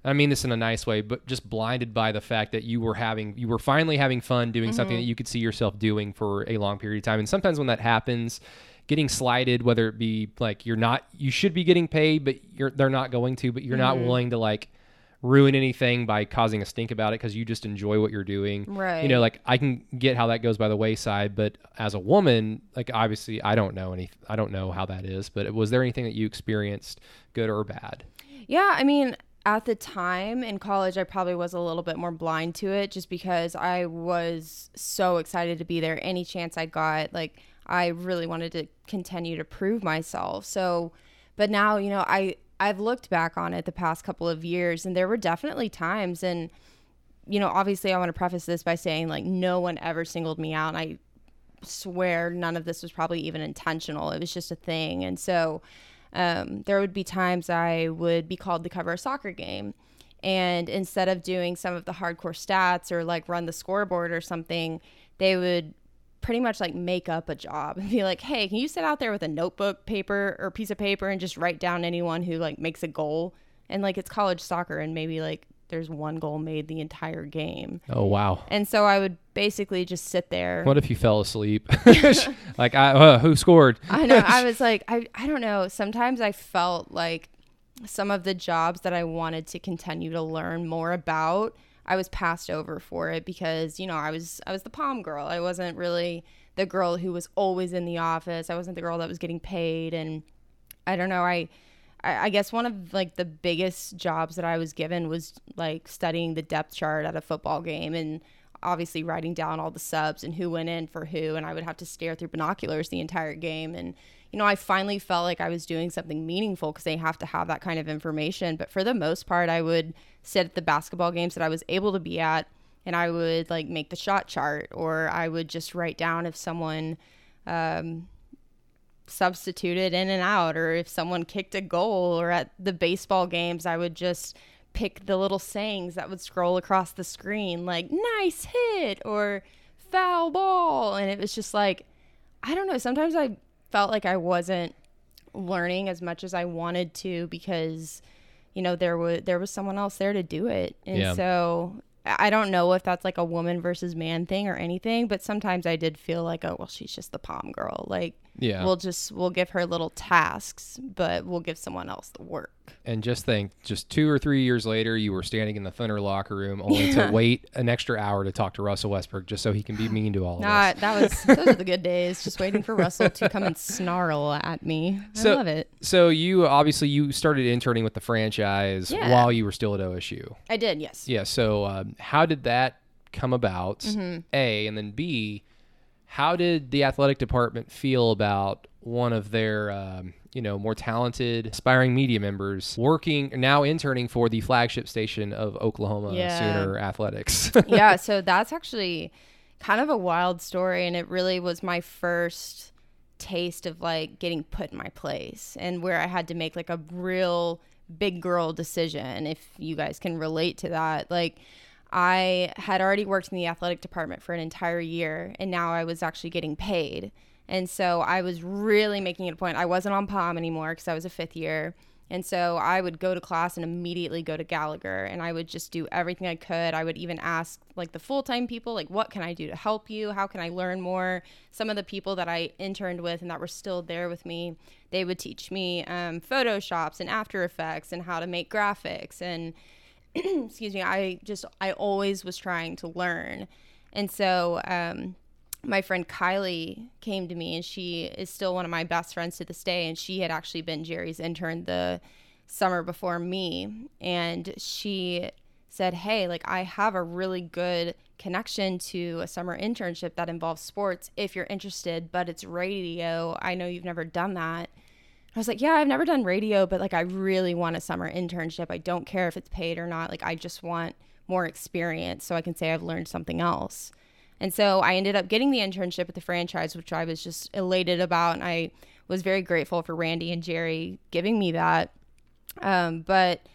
[SPEAKER 2] I mean this in a nice way, but just blinded by the fact that you were having, you were finally having fun doing something that mm-hmm. you could see yourself doing for a long period of time. And sometimes when that happens, getting slighted, whether it be like you're not, you should be getting paid, but you're, they're not going to, but you're not mm-hmm. willing to like ruin anything by causing a stink about it because you just enjoy what you're doing.
[SPEAKER 3] Right.
[SPEAKER 2] You know, like I can get how that goes by the wayside, but as a woman, like obviously I don't know any, I don't know how that is, but was there anything that you experienced, good or bad?
[SPEAKER 3] Yeah, I mean, at the time in college, I probably was a little bit more blind to it just because I was so excited to be there. Any chance I got, like, I really wanted to continue to prove myself. So, but now, you know, I I've looked back on it the past couple of years, and there were definitely times, and you know, obviously, I want to preface this by saying like no one ever singled me out, and I swear none of this was probably even intentional. It was just a thing, and so um, there would be times I would be called to cover a soccer game. And instead of doing some of the hardcore stats or like run the scoreboard or something, they would pretty much like make up a job and be like, hey, can you sit out there with a notebook, paper, or piece of paper and just write down anyone who like makes a goal? And like it's college soccer and maybe like there's one goal made the entire game.
[SPEAKER 2] Oh, wow.
[SPEAKER 3] And so I would basically just sit there.
[SPEAKER 2] What if you fell asleep? like, I, uh, who scored?
[SPEAKER 3] I know. I was like, I, I don't know. Sometimes I felt like some of the jobs that I wanted to continue to learn more about, I was passed over for it because, you know, I was I was the pom girl. I wasn't really the girl who was always in the office. I wasn't the girl that was getting paid and I don't know, I I I guess one of like the biggest jobs that I was given was like studying the depth chart at a football game and obviously writing down all the subs and who went in for who and I would have to stare through binoculars the entire game. And you know I finally felt like I was doing something meaningful because they have to have that kind of information. But for the most part I would sit at the basketball games that I was able to be at and I would like make the shot chart or I would just write down if someone um, substituted in and out or if someone kicked a goal or at the baseball games I would just pick the little sayings that would scroll across the screen like nice hit or foul ball and it was just like I don't know sometimes I felt like I wasn't learning as much as I wanted to because you know there was there was someone else there to do it and
[SPEAKER 2] Yeah.
[SPEAKER 3] so I I don't know if that's like a woman versus man thing or anything, but sometimes I did feel like, oh, well, she's just the pom girl. Like,
[SPEAKER 2] Yeah.
[SPEAKER 3] we'll just we'll give her little tasks, but we'll give someone else the work.
[SPEAKER 2] And just think, just two or three years later, you were standing in the Thunder locker room only to wait an extra hour to talk to Russell Westbrook just so he can be mean to all of
[SPEAKER 3] Nah,
[SPEAKER 2] us.
[SPEAKER 3] that was those are the good days. Just waiting for Russell to come and snarl at me. I
[SPEAKER 2] So-
[SPEAKER 3] love it.
[SPEAKER 2] So you obviously you started interning with the franchise
[SPEAKER 3] Yeah.
[SPEAKER 2] while you were still at OSU.
[SPEAKER 3] I did, yes.
[SPEAKER 2] Yeah. So um, how did that come about?
[SPEAKER 3] Mm-hmm.
[SPEAKER 2] A and then B, how did the athletic department feel about one of their um, you know more talented aspiring media members working now interning for the flagship station of Oklahoma
[SPEAKER 3] Yeah.
[SPEAKER 2] Sooner Athletics?
[SPEAKER 3] yeah, so that's actually kind of a wild story, and it really was my first taste of like getting put in my place and where I had to make like a real big girl decision. If you guys can relate to that, like I had already worked in the athletic department for an entire year, and now I was actually getting paid. And so I was really making it a point. I wasn't on POM anymore because I was a fifth year. And so I would go to class and immediately go to Gallagher and I would just do everything I could. I would even ask like the full-time people like what can I do to help you? How can I learn more? Some of the people that I interned with and that were still there with me, they would teach me um, photoshops and after effects and how to make graphics and excuse me, I just I always was trying to learn. And so um, my friend Kylie came to me, and she is still one of my best friends to this day. And she had actually been Jerry's intern the summer before me. And she said, Hey, like, I have a really good connection to a summer internship that involves sports if you're interested, but it's radio. I know you've never done that. I was like, yeah, I've never done radio, but like, I really want a summer internship. I don't care if it's paid or not. Like, I just want more experience so I can say I've learned something else. And so I ended up getting the internship at the franchise, which I was just elated about. And I was very grateful for Randy and Jerry giving me that. Um, but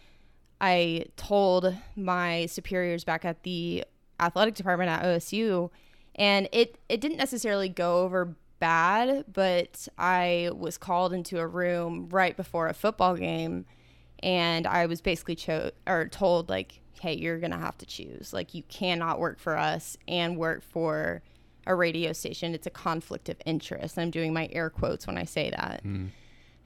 [SPEAKER 3] I told my superiors back at the athletic department at OSU, and it, it didn't necessarily go over bad, but I was called into a room right before a football game. And I was basically cho- or told, like, hey, you're going to have to choose. Like, you cannot work for us and work for a radio station. It's a conflict of interest. I'm doing my air quotes when I say that. Mm.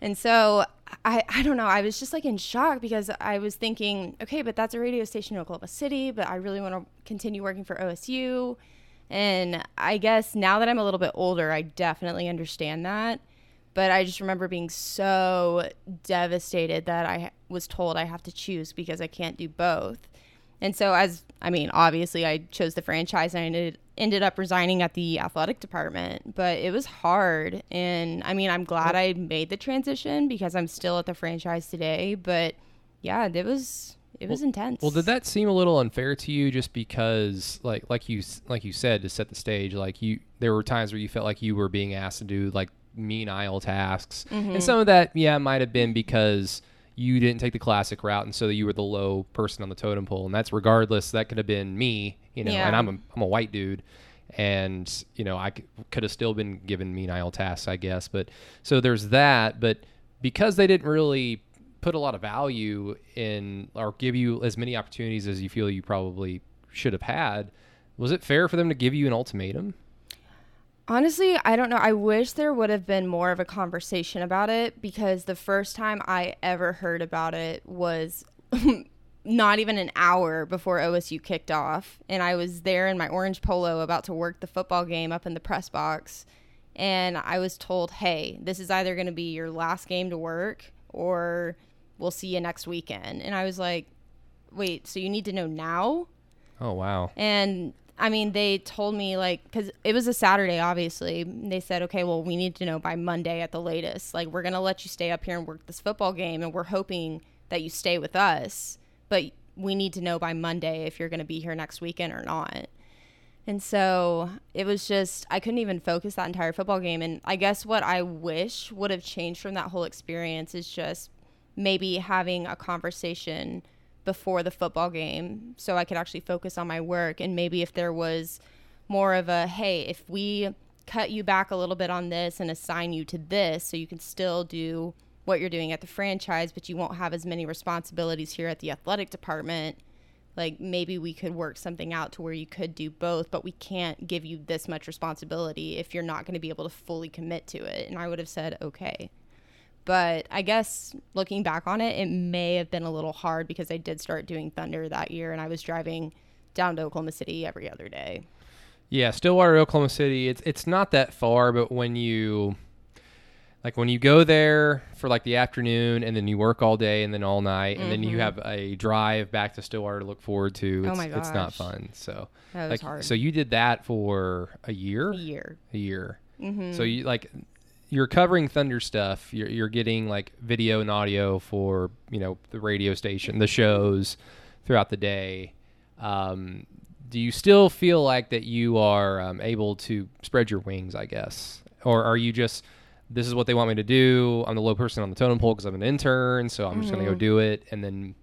[SPEAKER 3] And so I, I don't know. I was just like in shock because I was thinking, okay, but that's a radio station in Oklahoma City, but I really want to continue working for OSU. And I guess now that I'm a little bit older, I definitely understand that. But I just remember being so devastated that I was told I have to choose because I can't do both. And so, as I mean, obviously, I chose the franchise and I ended, ended up resigning at the athletic department, but it was hard. And I mean, I'm glad I made the transition because I'm still at the franchise today. But yeah, it was it was
[SPEAKER 2] well,
[SPEAKER 3] intense.
[SPEAKER 2] Well, did that seem a little unfair to you just because like like you like you said to set the stage like you there were times where you felt like you were being asked to do like menial tasks. Mm-hmm. And some of that yeah might have been because you didn't take the classic route and so you were the low person on the totem pole and that's regardless that could have been me you know yeah. and i'm a, I'm a white dude and you know i could have still been given menial tasks i guess but so there's that but because they didn't really put a lot of value in or give you as many opportunities as you feel you probably should have had was it fair for them to give you an ultimatum
[SPEAKER 3] Honestly, I don't know. I wish there would have been more of a conversation about it because the first time I ever heard about it was not even an hour before OSU kicked off. And I was there in my orange polo about to work the football game up in the press box. And I was told, hey, this is either going to be your last game to work or we'll see you next weekend. And I was like, wait, so you need to know now?
[SPEAKER 2] Oh, wow.
[SPEAKER 3] And I mean, they told me like because it was a Saturday, obviously. They said, okay, well, we need to know by Monday at the latest. Like, we're gonna let you stay up here and work this football game, and we're hoping that you stay with us, but we need to know by Monday if you're gonna be here next weekend or not. And so it was just I couldn't even focus that entire football game. And I guess what I wish would have changed from that whole experience is just maybe having a conversation before the football game so I could actually focus on my work. And maybe if there was more of a, hey, if we cut you back a little bit on this and assign you to this so you can still do what you're doing at the franchise, but you won't have as many responsibilities here at the athletic department. Like maybe we could work something out to where you could do both, but we can't give you this much responsibility if you're not going to be able to fully commit to it. And I would have said, okay. But I guess looking back on it, it may have been a little hard because I did start doing Thunder that year and I was driving down to Oklahoma City every other day.
[SPEAKER 2] Yeah, Stillwater, Oklahoma City. It's it's not that far, but when you like when you go there for like the afternoon and then you work all day and then all night and mm-hmm. then you mm-hmm. have a drive back to Stillwater to look forward to.
[SPEAKER 3] Oh
[SPEAKER 2] it's,
[SPEAKER 3] oh my gosh.
[SPEAKER 2] it's not fun. So
[SPEAKER 3] that
[SPEAKER 2] like
[SPEAKER 3] hard.
[SPEAKER 2] so you did that for a year.
[SPEAKER 3] A year.
[SPEAKER 2] A year.
[SPEAKER 3] Mm-hmm.
[SPEAKER 2] So you like you're covering Thunder stuff. You're, you're getting like video and audio for you know the radio station, the shows throughout the day. Um, do you still feel like that you are um, able to spread your wings? I guess, or are you just this is what they want me to do? I'm the low person on the totem pole because I'm an intern, so I'm mm-hmm. just gonna go mm-hmm. do it, and then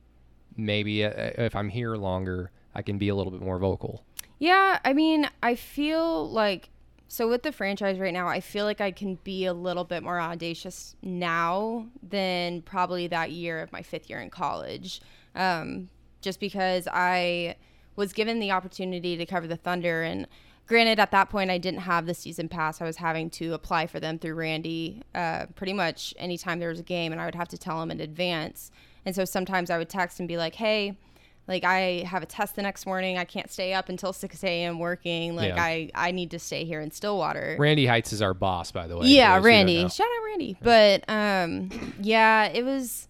[SPEAKER 2] maybe uh, if I'm here longer, I can be a little bit more vocal.
[SPEAKER 3] Yeah, I mean, I feel like So with the franchise right now, I feel like I can be a little bit more audacious now than probably that year of my fifth year in college, um, just because I was given the opportunity to cover the Thunder and. Granted, at that point, I didn't have the season pass. I was having to apply for them through Randy uh, pretty much anytime there was a game, and I would have to tell him in advance. And so sometimes I would text and be like, hey, like I have a test the next morning. I can't stay up until 6 a.m. working. Like
[SPEAKER 2] Yeah.
[SPEAKER 3] I, I need to stay here in Stillwater.
[SPEAKER 2] Randy Heights is our boss, by the way.
[SPEAKER 3] yeah,
[SPEAKER 2] for those who don't
[SPEAKER 3] Randy. Shout out Randy. But um, yeah, it was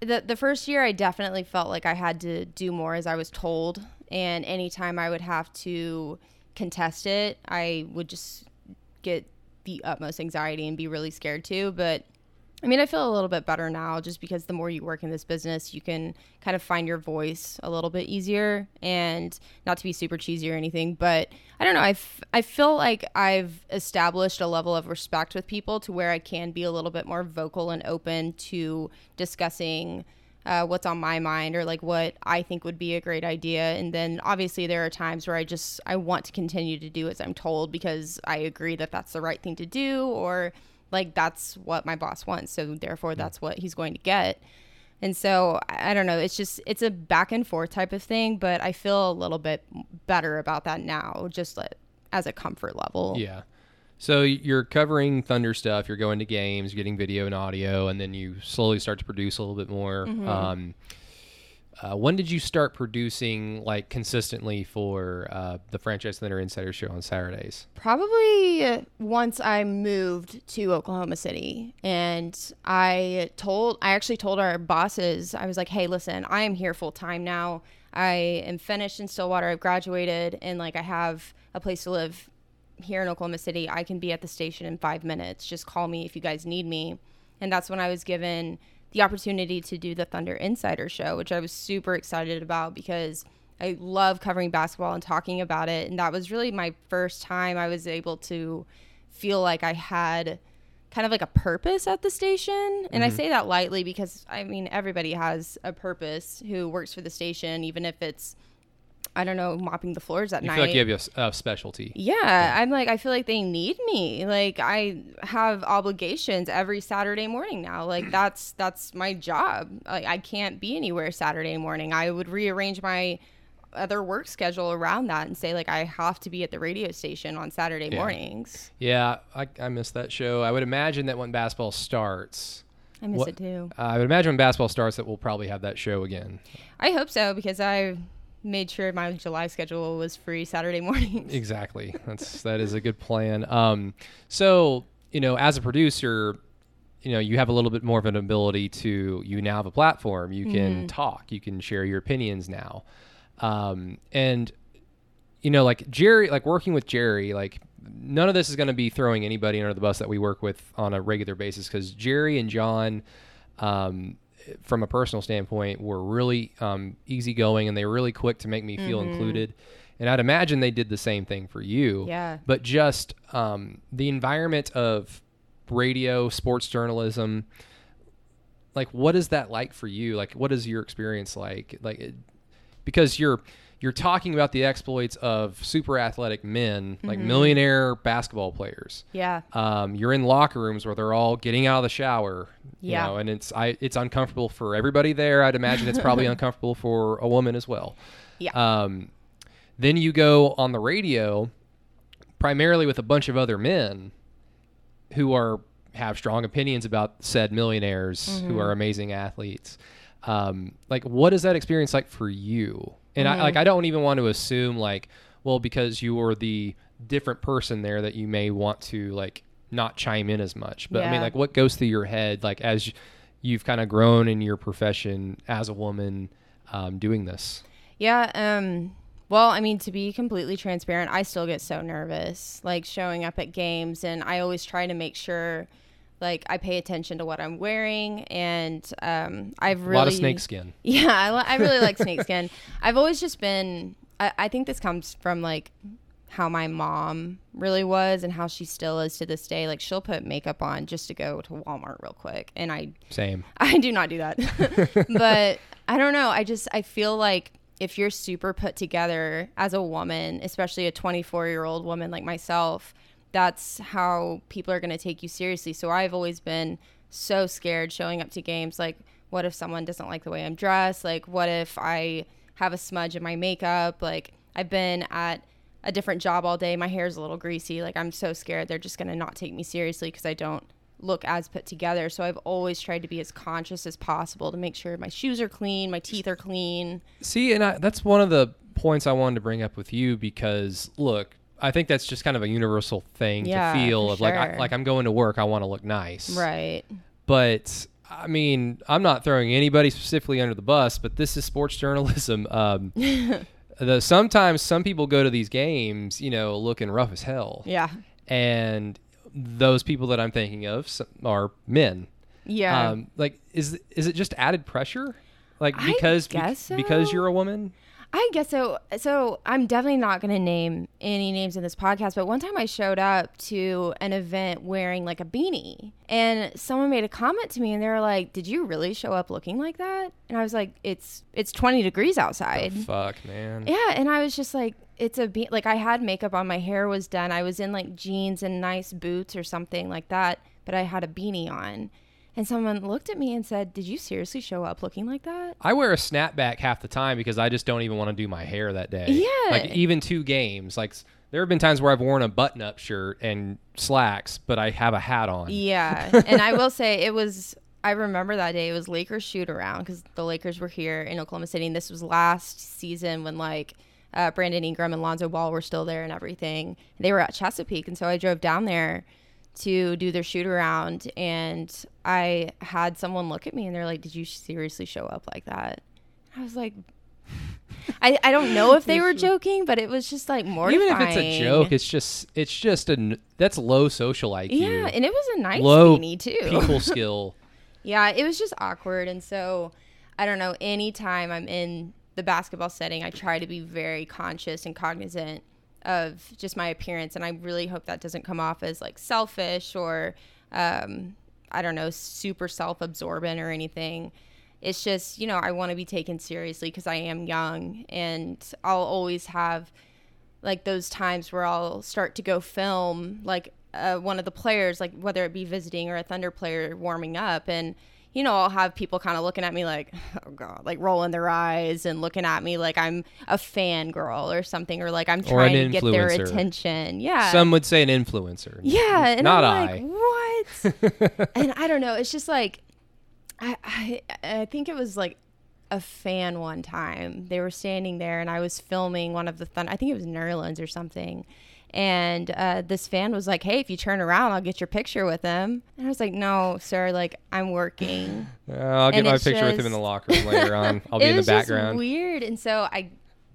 [SPEAKER 3] the the first year. I definitely felt like I had to do more as I was told, and anytime I would have to contest it, I would just get the utmost anxiety and be really scared too. But I mean, I feel a little bit better now just because the more you work in this business, you can kind of find your voice a little bit easier and not to be super cheesy or anything, but I don't know. I, f- I feel like I've established a level of respect with people to where I can be a little bit more vocal and open to discussing uh, what's on my mind or like what I think would be a great idea. And then obviously there are times where I just, I want to continue to do as I'm told because I agree that that's the right thing to do or like that's what my boss wants so therefore that's what he's going to get and so i don't know it's just it's a back and forth type of thing but i feel a little bit better about that now just as a comfort level
[SPEAKER 2] Yeah. So you're covering Thunder stuff. You're going to games, getting video and audio, and then you slowly start to produce a little bit more.
[SPEAKER 3] Mm-hmm.
[SPEAKER 2] Um, uh, when did you start producing like consistently for uh, the Franchise Thunder Insider Show on Saturdays?
[SPEAKER 3] probably once i moved to oklahoma city and i told i actually told our bosses i was like hey listen i am here full time now i am finished in stillwater i've graduated and like i have a place to live here in Oklahoma City, I can be at the station in five minutes. Just call me if you guys need me. And that's when I was given the opportunity to do the Thunder Insider Show, which I was super excited about because I love covering basketball and talking about it. And that was really my first time I was able to feel like I had kind of like a purpose at the station. And I mm-hmm. say that lightly because I mean, everybody has a purpose who works for the station, even if it's, I don't know, mopping the floors at
[SPEAKER 2] You
[SPEAKER 3] night.
[SPEAKER 2] feel like you have a a specialty.
[SPEAKER 3] Yeah, I'm like I feel like they need me. Like I have obligations every Saturday morning now. Like that's that's my job. Like I can't be anywhere Saturday morning. I would rearrange my other work schedule around that and say like I have to be at the radio station on Saturday
[SPEAKER 2] Yeah.
[SPEAKER 3] mornings.
[SPEAKER 2] Yeah, I, I miss that show. I would imagine that when basketball starts,
[SPEAKER 3] I miss
[SPEAKER 2] What-
[SPEAKER 3] it too.
[SPEAKER 2] uh, I would imagine when basketball starts that we'll probably have that show again.
[SPEAKER 3] I hope so because I made sure my July schedule was free Saturday mornings.
[SPEAKER 2] Exactly. That's that is a good plan. Um, so you know, as a producer, you know, you have a little bit more of an ability to. You now have a platform. You can talk. You can share your opinions now, um, and you know, like Jerry, like working with Jerry, like none of this is going to be throwing anybody under the bus that we work with on a regular basis because Jerry and John. Um, from a personal standpoint, were really um, easygoing and they were really quick to make me feel included. And I'd imagine they did the same thing for you.
[SPEAKER 3] Yeah.
[SPEAKER 2] But just um, the environment of radio, sports journalism, like what is that like for you? Like what is your experience like? Like it, because you're you're talking about the exploits of super athletic men, like millionaire basketball players.
[SPEAKER 3] Yeah.
[SPEAKER 2] Um, you're in locker rooms where they're all getting out of the shower. you
[SPEAKER 3] Yeah.
[SPEAKER 2] know, and it's I it's uncomfortable for everybody there. I'd imagine it's probably uncomfortable for a woman as well.
[SPEAKER 3] Yeah.
[SPEAKER 2] Um, then you go on the radio, primarily with a bunch of other men who are have strong opinions about said millionaires who are amazing athletes. Um, like, what is that experience like for you? And I like I don't even want to assume like, well, because you were the different person there that you may want to like not chime in as much. But I mean, like, what goes through your head like as you've kind of grown in your profession as a woman um, doing this?
[SPEAKER 3] Yeah. Um. Well, I mean, to be completely transparent, I still get so nervous, like showing up at games, and I always try to make sure, like, I pay attention to what I'm wearing, and um, I've really
[SPEAKER 2] a lot of snake skin.
[SPEAKER 3] Yeah, I, I really like snakeskin. I've always just been. I, I think this comes from like how my mom really was and how she still is to this day. Like she'll put makeup on just to go to Walmart real quick, and I
[SPEAKER 2] Same.
[SPEAKER 3] I do not do that. but I don't know. I just I feel like if you're super put together as a woman, especially a 24 year old woman like myself, that's how people are going to take you seriously. So I've always been so scared showing up to games. Like, what if someone doesn't like the way I'm dressed? Like, what if I have a smudge in my makeup? Like, I've been at a different job all day. My hair's a little greasy. Like, I'm so scared they're just going to not take me seriously because I don't look as put together. So I've always tried to be as conscious as possible to make sure my shoes are clean, my teeth are clean.
[SPEAKER 2] See, and I, that's one of the points I wanted to bring up with you because look, I think that's just kind of a universal thing
[SPEAKER 3] Yeah,
[SPEAKER 2] to feel of like I, like I'm going to work, I want to look nice.
[SPEAKER 3] Right.
[SPEAKER 2] But I mean, I'm not throwing anybody specifically under the bus, but this is sports journalism. Um, the, sometimes some people go to these games, you know, looking rough as hell,
[SPEAKER 3] Yeah.
[SPEAKER 2] and those people that I'm thinking of are men.
[SPEAKER 3] Yeah.
[SPEAKER 2] Um, like, is is it just added pressure? Like because bec-
[SPEAKER 3] guess
[SPEAKER 2] because
[SPEAKER 3] so.
[SPEAKER 2] you're a woman.
[SPEAKER 3] I guess so. So I'm definitely not going to name any names in this podcast, but one time I showed up to an event wearing like a beanie, and someone made a comment to me, and they were like, "Did you really show up looking like that?" And I was like, "It's it's 20 degrees outside."
[SPEAKER 2] Fuck, man.
[SPEAKER 3] Yeah, and I was just like, it's a be- like I had makeup on, my hair was done, I was in like jeans and nice boots or something like that, but I had a beanie on, and someone looked at me and said, "Did you seriously show up looking like that?"
[SPEAKER 2] I wear a snapback half the time because I just don't even want to do my hair that day.
[SPEAKER 3] Yeah.
[SPEAKER 2] Like even two games. Like there have been times where I've worn a button-up shirt and slacks, but I have a hat on.
[SPEAKER 3] Yeah, and I will say it was. I remember that day. It was Lakers shoot around because the Lakers were here in Oklahoma City, and this was last season when like uh, Brandon Ingram and Lonzo Ball were still there and everything. They were at Chesapeake, and so I drove down there to do their shoot around, and I had someone look at me, and they're like, "Did you seriously show up like that?" I was like. I, I don't know if they were joking, but it was just like mortifying.
[SPEAKER 2] Even if it's a joke, it's just it's just a that's low social IQ.
[SPEAKER 3] yeah, and it was a nice
[SPEAKER 2] low
[SPEAKER 3] beanie too.
[SPEAKER 2] people skill.
[SPEAKER 3] Yeah, it was just awkward. And so, I don't know, anytime I'm in the basketball setting, I try to be very conscious and cognizant of just my appearance. And I really hope that doesn't come off as like selfish or, um, I don't know, super self absorbent or anything. It's just, you know, I want to be taken seriously because I am young and I'll always have like those times where I'll start to go film like uh, one of the players, like whether it be visiting or a Thunder player warming up, and you know I'll have people kind of looking at me like, oh god, like rolling their eyes and looking at me like I'm a fangirl or something, or like I'm trying to get their attention. Yeah,
[SPEAKER 2] Some would say an influencer.
[SPEAKER 3] yeah, and
[SPEAKER 2] not
[SPEAKER 3] I'm
[SPEAKER 2] I.
[SPEAKER 3] like, what? and I don't know. It's just like, I, I, I think it was like a fan one time. They were standing there, and I was filming one of the Thunder. I think it was Nerlens or something. And uh, this fan was like, "Hey, if you turn around, I'll get your picture with him." And I was like, "No, sir. Like, I'm working."
[SPEAKER 2] Uh, I'll get
[SPEAKER 3] And
[SPEAKER 2] my
[SPEAKER 3] it's
[SPEAKER 2] picture with him in the locker room later on. I'll be in the
[SPEAKER 3] just
[SPEAKER 2] background.
[SPEAKER 3] weird, and so I,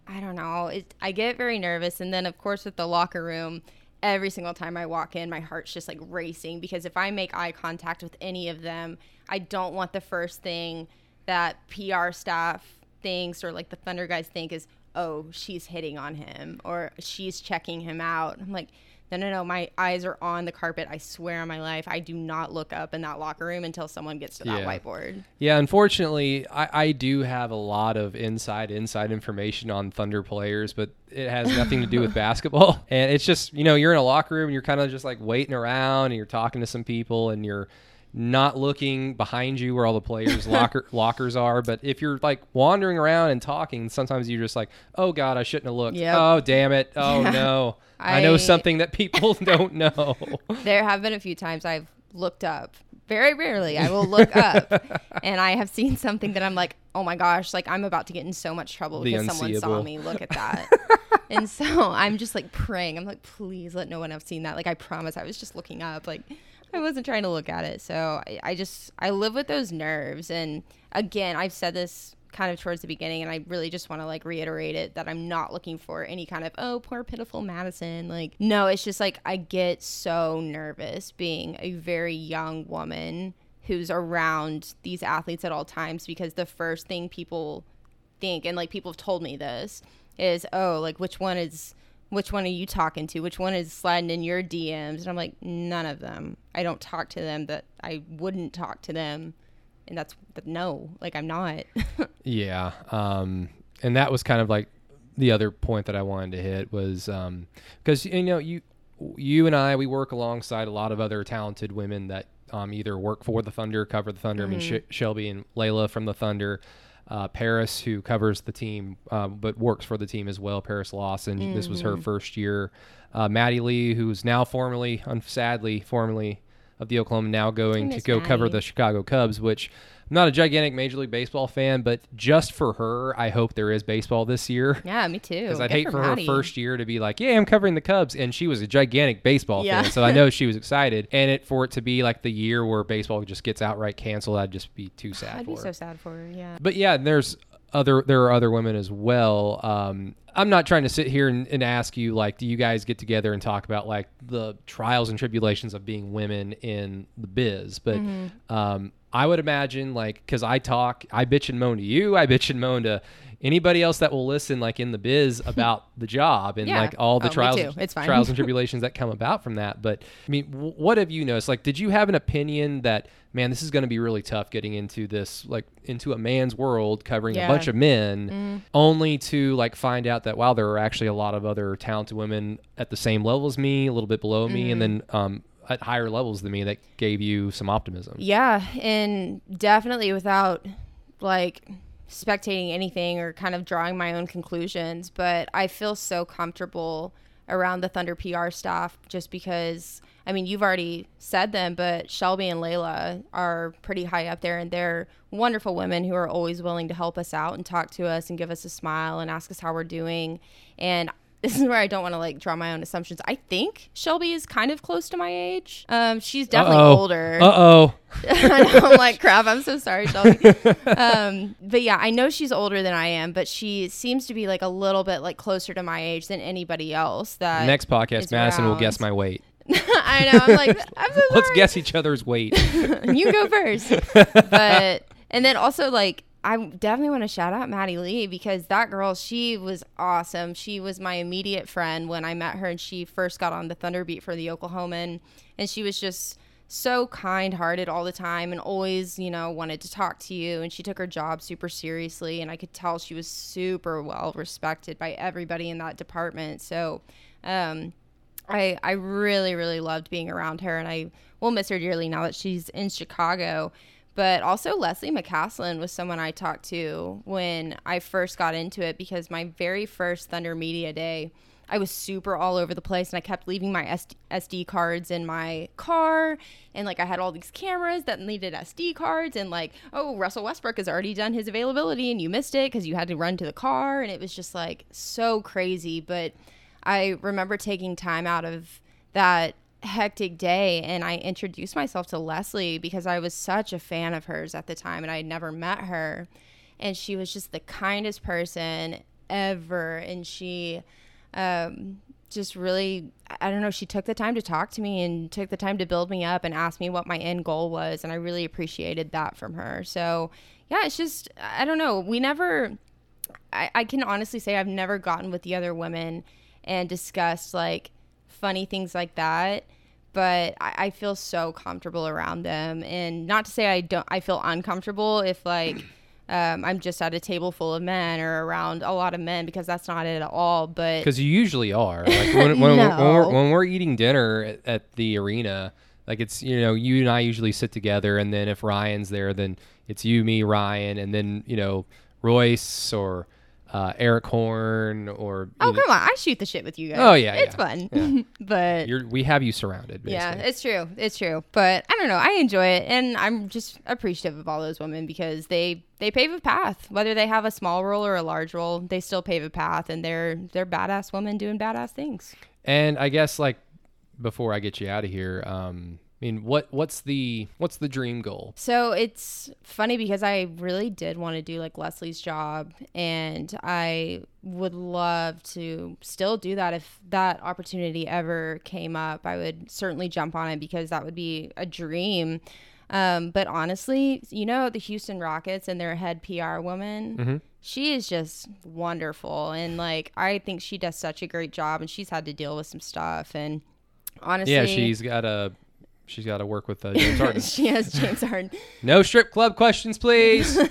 [SPEAKER 3] I don't know. It, I get very nervous, and then of course with the locker room, every single time I walk in, my heart's just like racing because if I make eye contact with any of them, I don't want the first thing that PR staff thinks or like the Thunder guys think is, oh, she's hitting on him or she's checking him out. I'm like. No, no, no. My eyes are on the carpet. I swear on my life. I do not look up in that locker room until someone gets to that
[SPEAKER 2] Yeah.
[SPEAKER 3] whiteboard.
[SPEAKER 2] Yeah, unfortunately, I, I do have a lot of inside inside information on Thunder players, but it has nothing to do with basketball. And it's just you know you're in a locker room and you're kind of just like waiting around and you're talking to some people and you're not looking behind you where all the players locker lockers are. But if you're like wandering around and talking, sometimes you're just like, oh god, I shouldn't have looked.
[SPEAKER 3] Yep.
[SPEAKER 2] Oh damn it. Oh no. I, know something that people don't know.
[SPEAKER 3] There have been a few times I've looked up. Very rarely I will look up and I have seen something that I'm like, oh my gosh, like I'm about to get in so much trouble because someone saw me look at that. and so I'm just like praying. I'm like, please let no one have seen that. Like I promise I was just looking up. Like I wasn't trying to look at it. So I, I just I live with those nerves. And again, I've said this kind of towards the beginning and I really just want to like reiterate it that I'm not looking for any kind of oh poor pitiful Madison like no it's just like I get so nervous being a very young woman who's around these athletes at all times because the first thing people think and like people have told me this is oh like which one is which one are you talking to which one is sliding in your DMs and I'm like none of them I don't talk to them that I wouldn't talk to them and that's but no like I'm not
[SPEAKER 2] Yeah. Um, and that was kind of like the other point that I wanted to hit was um, because you know you you and I we work alongside a lot of other talented women that um, either work for the Thunder, cover the Thunder. I mean, Sh- Shelby and Layla from the Thunder. Uh, Paris, who covers the team um, but works for the team as well. Paris Lawson. This was her first year. Uh, Maddie Lee, who's now formerly, un- sadly, formerly of the Oklahoman, now going to go cover the Chicago Cubs, which I'm not a gigantic Major League Baseball fan, but just for her, I hope there is baseball this year.
[SPEAKER 3] Yeah, me too.
[SPEAKER 2] Because I'd
[SPEAKER 3] Good
[SPEAKER 2] hate for
[SPEAKER 3] Maddie.
[SPEAKER 2] her first year to be like, "Yeah, I'm covering the Cubs," and she was a gigantic baseball
[SPEAKER 3] Yeah.
[SPEAKER 2] fan, so I know she was excited. And it for it to be like the year where baseball just gets outright canceled, I'd just be too sad
[SPEAKER 3] I'd be
[SPEAKER 2] her.
[SPEAKER 3] so sad for her. Yeah.
[SPEAKER 2] But yeah, there's other there are other women as well. Um, I'm not trying to sit here and, and ask you like, do you guys get together and talk about like the trials and tribulations of being women in the biz? But
[SPEAKER 3] Mm-hmm.
[SPEAKER 2] um, I would imagine like because I talk, I bitch and moan to you, I bitch and moan to anybody else that will listen like in the biz about the job and
[SPEAKER 3] Yeah.
[SPEAKER 2] like all the
[SPEAKER 3] Oh,
[SPEAKER 2] trials.
[SPEAKER 3] It's fine.
[SPEAKER 2] trials and tribulations that come about from that but i mean w- what have you noticed like did you have an opinion that man this is going to be really tough getting into this like into a man's world covering a bunch of men only to like find out that wow there are actually a lot of other talented women at the same level as me a little bit below me and then um at higher levels than me that gave you some optimism
[SPEAKER 3] Yeah, and definitely without like spectating anything or kind of drawing my own conclusions, but I feel so comfortable around the Thunder PR staff just because I mean, you've already said them, but Shelby and Layla are pretty high up there and they're wonderful women who are always willing to help us out and talk to us and give us a smile and ask us how we're doing. And this is where I don't want to like draw my own assumptions. I think Shelby is kind of close to my age. Um, she's definitely
[SPEAKER 2] Uh-oh.
[SPEAKER 3] older.
[SPEAKER 2] uh-oh
[SPEAKER 3] I know, I'm like, crap, I'm so sorry, Shelby. um, but yeah, I know she's older than I am, but she seems to be like a little bit like closer to my age than anybody else. That
[SPEAKER 2] next podcast
[SPEAKER 3] is
[SPEAKER 2] madison will guess my weight
[SPEAKER 3] I know. I'm like, I'm so
[SPEAKER 2] let's guess each other's weight
[SPEAKER 3] you go first. but and then also like I definitely want to shout out Maddie Lee because that girl, she was awesome. She was my immediate friend when I met her and she first got on the Thunder beat for the Oklahoman and she was just so kind-hearted all the time and always, you know, wanted to talk to you and she took her job super seriously and I could tell she was super well respected by everybody in that department. So, um I I really really loved being around her, and I will miss her dearly now that she's in Chicago. But also Lesley McCaslin was someone I talked to when I first got into it because my very first Thunder Media Day, I was super all over the place and I kept leaving my SD, cards in my car and like I had all these cameras that needed SD cards and like oh Russell Westbrook has already done his availability and you missed it because you had to run to the car and it was just like so crazy. But I remember taking time out of that hectic day and I introduced myself to Lesley because I was such a fan of hers at the time and I had never met her. And she was just the kindest person ever. And she um, just really, I don't know, she took the time to talk to me and took the time to build me up and ask me what my end goal was. And I really appreciated that from her. So, yeah, it's just, I don't know. We never, I, I can honestly say I've never gotten with the other women and discussed like funny things like that. But I, I feel so comfortable around them, and not to say I don't. I feel uncomfortable if like um, I'm just at a table full of men or around a lot of men because that's not it at all. But
[SPEAKER 2] because you usually are like when, when, when, we're,
[SPEAKER 3] No.
[SPEAKER 2] when we're eating dinner at, at the arena like it's you know you and i usually sit together and then if ryan's there then it's you me ryan and then you know royce or uh, Erik Horne or
[SPEAKER 3] oh come on, I shoot the shit with you guys.
[SPEAKER 2] Oh, yeah,
[SPEAKER 3] it's
[SPEAKER 2] yeah.
[SPEAKER 3] fun.
[SPEAKER 2] Yeah.
[SPEAKER 3] but
[SPEAKER 2] you're, we have you surrounded basically.
[SPEAKER 3] Yeah, it's true. It's true. But I don't know. I enjoy it, and I'm just appreciative of all those women because they they pave a path. Whether they have a small role or a large role, they still pave a path, and they're they're badass women doing badass things.
[SPEAKER 2] and i guess like before i get you out of here um i mean what what's the what's the dream goal
[SPEAKER 3] So it's funny because I really did want to do like Lesley's job, and I would love to still do that if that opportunity ever came up. I would certainly jump on it because that would be a dream. Um, but honestly, you know, the Houston Rockets and their head PR woman, she is just wonderful. And like, I think she does such a great job, and she's had to deal with some stuff. And honestly,
[SPEAKER 2] yeah she's got a she's got to work with uh, James Harden.
[SPEAKER 3] she has James Harden.
[SPEAKER 2] no strip club questions, please.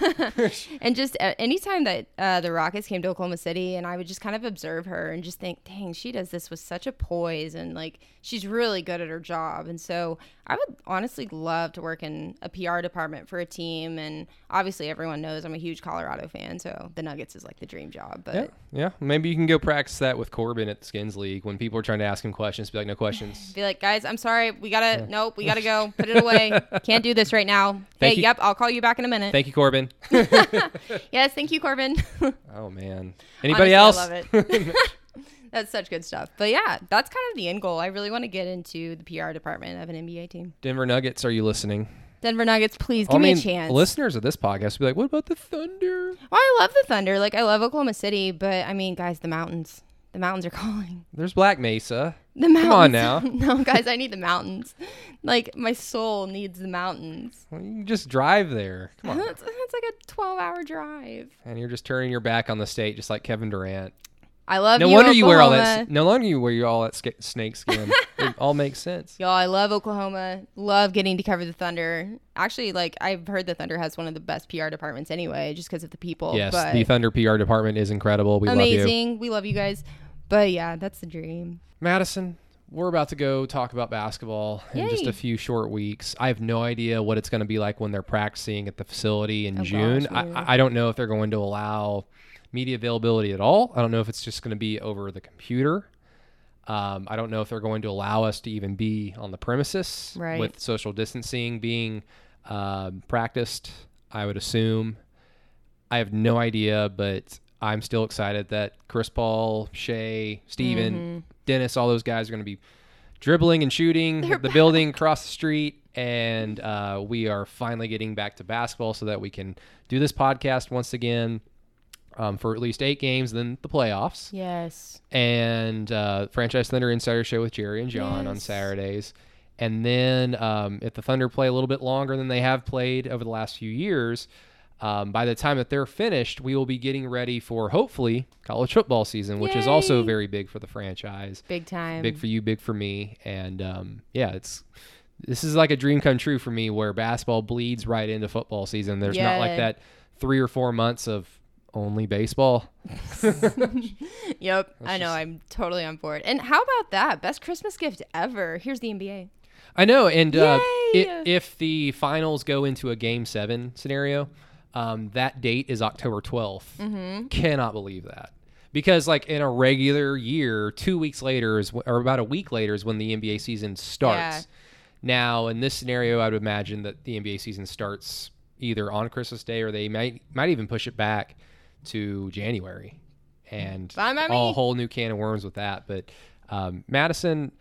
[SPEAKER 3] And just uh, anytime that uh, the Rockets came to Oklahoma City, and I would just kind of observe her and just think, dang, she does this with such a poise, and like she's really good at her job. And so I would honestly love to work in a PR department for a team. And obviously, everyone knows I'm a huge Colorado fan, so the Nuggets is like the dream job. But
[SPEAKER 2] yeah, yeah. Maybe you can go practice that with Corbin at the Skins League when people are trying to ask him questions. Be like, no questions.
[SPEAKER 3] be like, guys, I'm sorry, we gotta, nope, we gotta go, put it away. Can't do this right now.
[SPEAKER 2] Thank
[SPEAKER 3] hey,
[SPEAKER 2] you.
[SPEAKER 3] yep, I'll call you back in a minute.
[SPEAKER 2] Thank you, Corbin.
[SPEAKER 3] yes, thank you, Corbin.
[SPEAKER 2] oh man. Anybody
[SPEAKER 3] Honestly,
[SPEAKER 2] else?
[SPEAKER 3] I love it. That's such good stuff. But yeah, that's kind of the end goal. I really want to get into the PR department of an NBA team.
[SPEAKER 2] Denver Nuggets, are you listening?
[SPEAKER 3] Denver Nuggets, please give
[SPEAKER 2] I
[SPEAKER 3] me a chance.
[SPEAKER 2] listeners of this podcast will be like, what about the Thunder?
[SPEAKER 3] Well, I love the Thunder. Like I love Oklahoma City, but I mean, guys, the mountains. The mountains are calling.
[SPEAKER 2] There's Black Mesa.
[SPEAKER 3] The mountains.
[SPEAKER 2] Come on now.
[SPEAKER 3] no, guys, I need the mountains. Like my soul needs the mountains.
[SPEAKER 2] Well, you can just drive there. Come on.
[SPEAKER 3] That's, that's like a 12-hour drive.
[SPEAKER 2] and you're just turning your back on the state, just like Kevin Durant.
[SPEAKER 3] I love
[SPEAKER 2] No
[SPEAKER 3] you,
[SPEAKER 2] wonder you wear all that. No longer you wear all that ska- snake skin. it all makes sense.
[SPEAKER 3] Y'all, I love Oklahoma. Love getting to cover the Thunder. Actually, like I've heard the Thunder has one of the best PR departments anyway, just because of the people.
[SPEAKER 2] Yes,
[SPEAKER 3] but
[SPEAKER 2] the Thunder PR department is incredible. We love you,
[SPEAKER 3] amazing. We love you guys. But yeah, that's the dream.
[SPEAKER 2] Madison. We're about to go talk about basketball in just a few short weeks. I have no idea what it's going to be like when they're practicing at the facility in
[SPEAKER 3] Oh,
[SPEAKER 2] June.
[SPEAKER 3] gosh.
[SPEAKER 2] I, I don't know if they're going to allow media availability at all. I don't know if it's just going to be over the computer. Um, I don't know if they're going to allow us to even be on the premises
[SPEAKER 3] Right.
[SPEAKER 2] with social distancing being um, practiced. I would assume. I have no idea, but I'm still excited that Chris Paul, Shai, Steven,
[SPEAKER 3] Mm-hmm.
[SPEAKER 2] Dennis, all those guys are going to be dribbling and shooting
[SPEAKER 3] They're
[SPEAKER 2] the building across the street. And uh, we are finally getting back to basketball so that we can do this podcast once again um, for at least eight games, then the playoffs
[SPEAKER 3] Yes.
[SPEAKER 2] and uh, Franchise Thunder Insider Show with Jerry and John on Saturdays. And then um, if the Thunder play a little bit longer than they have played over the last few years, um, by the time that they're finished, we will be getting ready for hopefully college football season, which is also very big for the franchise.
[SPEAKER 3] Big time.
[SPEAKER 2] Big for you, big for me. And um, yeah, it's this is like a dream come true for me where basketball bleeds right into football season. There's not like that three or four months of only baseball.
[SPEAKER 3] Yep. I know. I'm totally on board. And how about that? Best Christmas gift ever. Here's the NBA.
[SPEAKER 2] I know, and uh,
[SPEAKER 3] Yay!
[SPEAKER 2] i if the finals go into a game seven scenario, um, that date is October 12th.
[SPEAKER 3] Mm-hmm.
[SPEAKER 2] Cannot believe that. Because, like, in a regular year, two weeks later is, wh- or about a week later is when the NBA season starts. Now, in this scenario, I would imagine that the NBA season starts either on Christmas Day or they might might even push it back to January, and a whole new can of worms with that. But um, Madison,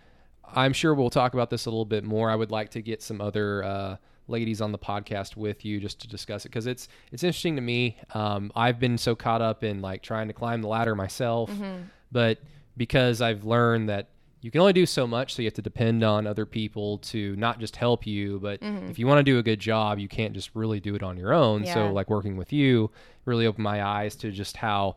[SPEAKER 2] I'm sure we'll talk about this a little bit more. I would like to get some other uh, ladies on the podcast with you just to discuss it because it's it's interesting to me. Um, I've been so caught up in like trying to climb the ladder myself,
[SPEAKER 3] Mm-hmm.
[SPEAKER 2] but because I've learned that you can only do so much, so you have to depend on other people to not just help you, but mm-hmm. if you want to do a good job, you can't just really do it on your own. So like working with you really opened my eyes to just how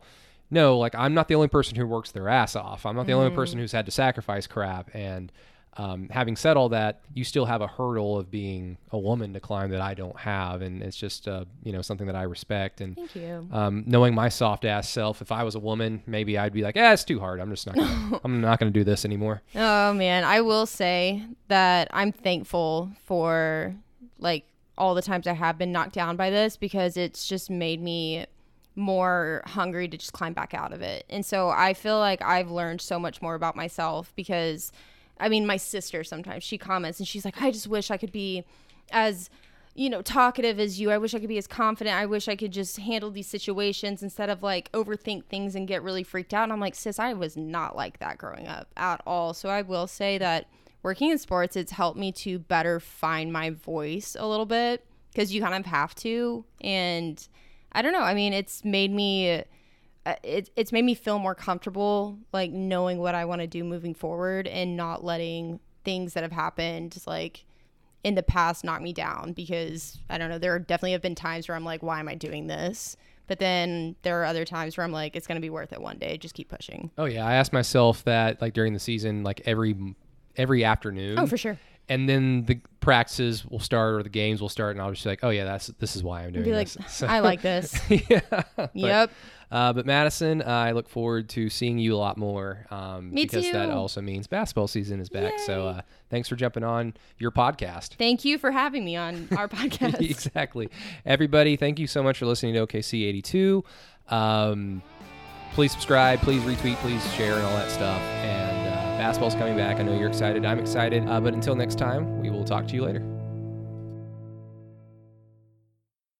[SPEAKER 2] no, like I'm not the only person who works their ass off. I'm not the only mm. person who's had to sacrifice crap. And um, having said all that, you still have a hurdle of being a woman to climb that I don't have, and it's just uh, you know something that I respect. And
[SPEAKER 3] Thank you.
[SPEAKER 2] um, knowing my soft ass self, if I was a woman, maybe I'd be like, "Ah, it's too hard. I'm just not. Gonna, I'm not going to do this anymore."
[SPEAKER 3] Oh man, I will say that I'm thankful for like all the times I have been knocked down by this because it's just made me more hungry to just climb back out of it. And so I feel like I've learned so much more about myself because I mean my sister sometimes she comments and she's like I just wish I could be as you know talkative as you. I wish I could be as confident. I wish I could just handle these situations instead of like overthink things and get really freaked out. And I'm like, sis, I was not like that growing up at all. So I will say that working in sports, it's helped me to better find my voice a little bit because you kind of have to. And I don't know. I mean, it's made me. Uh, It, it's made me feel more comfortable, like knowing what I want to do moving forward and not letting things that have happened, like in the past knock me down because I don't know. There definitely have been times where I'm like, why am I doing this? But then there are other times where I'm like, it's going to be worth it one day. Just keep pushing.
[SPEAKER 2] Oh yeah, I asked myself that like during the season, like every every afternoon.
[SPEAKER 3] Oh, for sure.
[SPEAKER 2] and then the practices will start or the games will start, and I'll just be like, oh yeah, that's this is why I'm doing
[SPEAKER 3] Be like,
[SPEAKER 2] this. So-
[SPEAKER 3] I like this.
[SPEAKER 2] yeah. But,
[SPEAKER 3] yep.
[SPEAKER 2] Uh, but Madison, uh, I look forward to seeing you a lot more. Um,
[SPEAKER 3] Me
[SPEAKER 2] because that also means basketball season is back. So uh, thanks for jumping on your podcast.
[SPEAKER 3] Thank you for having me on our podcast.
[SPEAKER 2] exactly. Everybody, thank you so much for listening to OKC 82. Um, please subscribe, please retweet, please share, and all that stuff. And uh, basketball's coming back. I know you're excited. I'm excited. Uh, but until next time, we will talk to you later.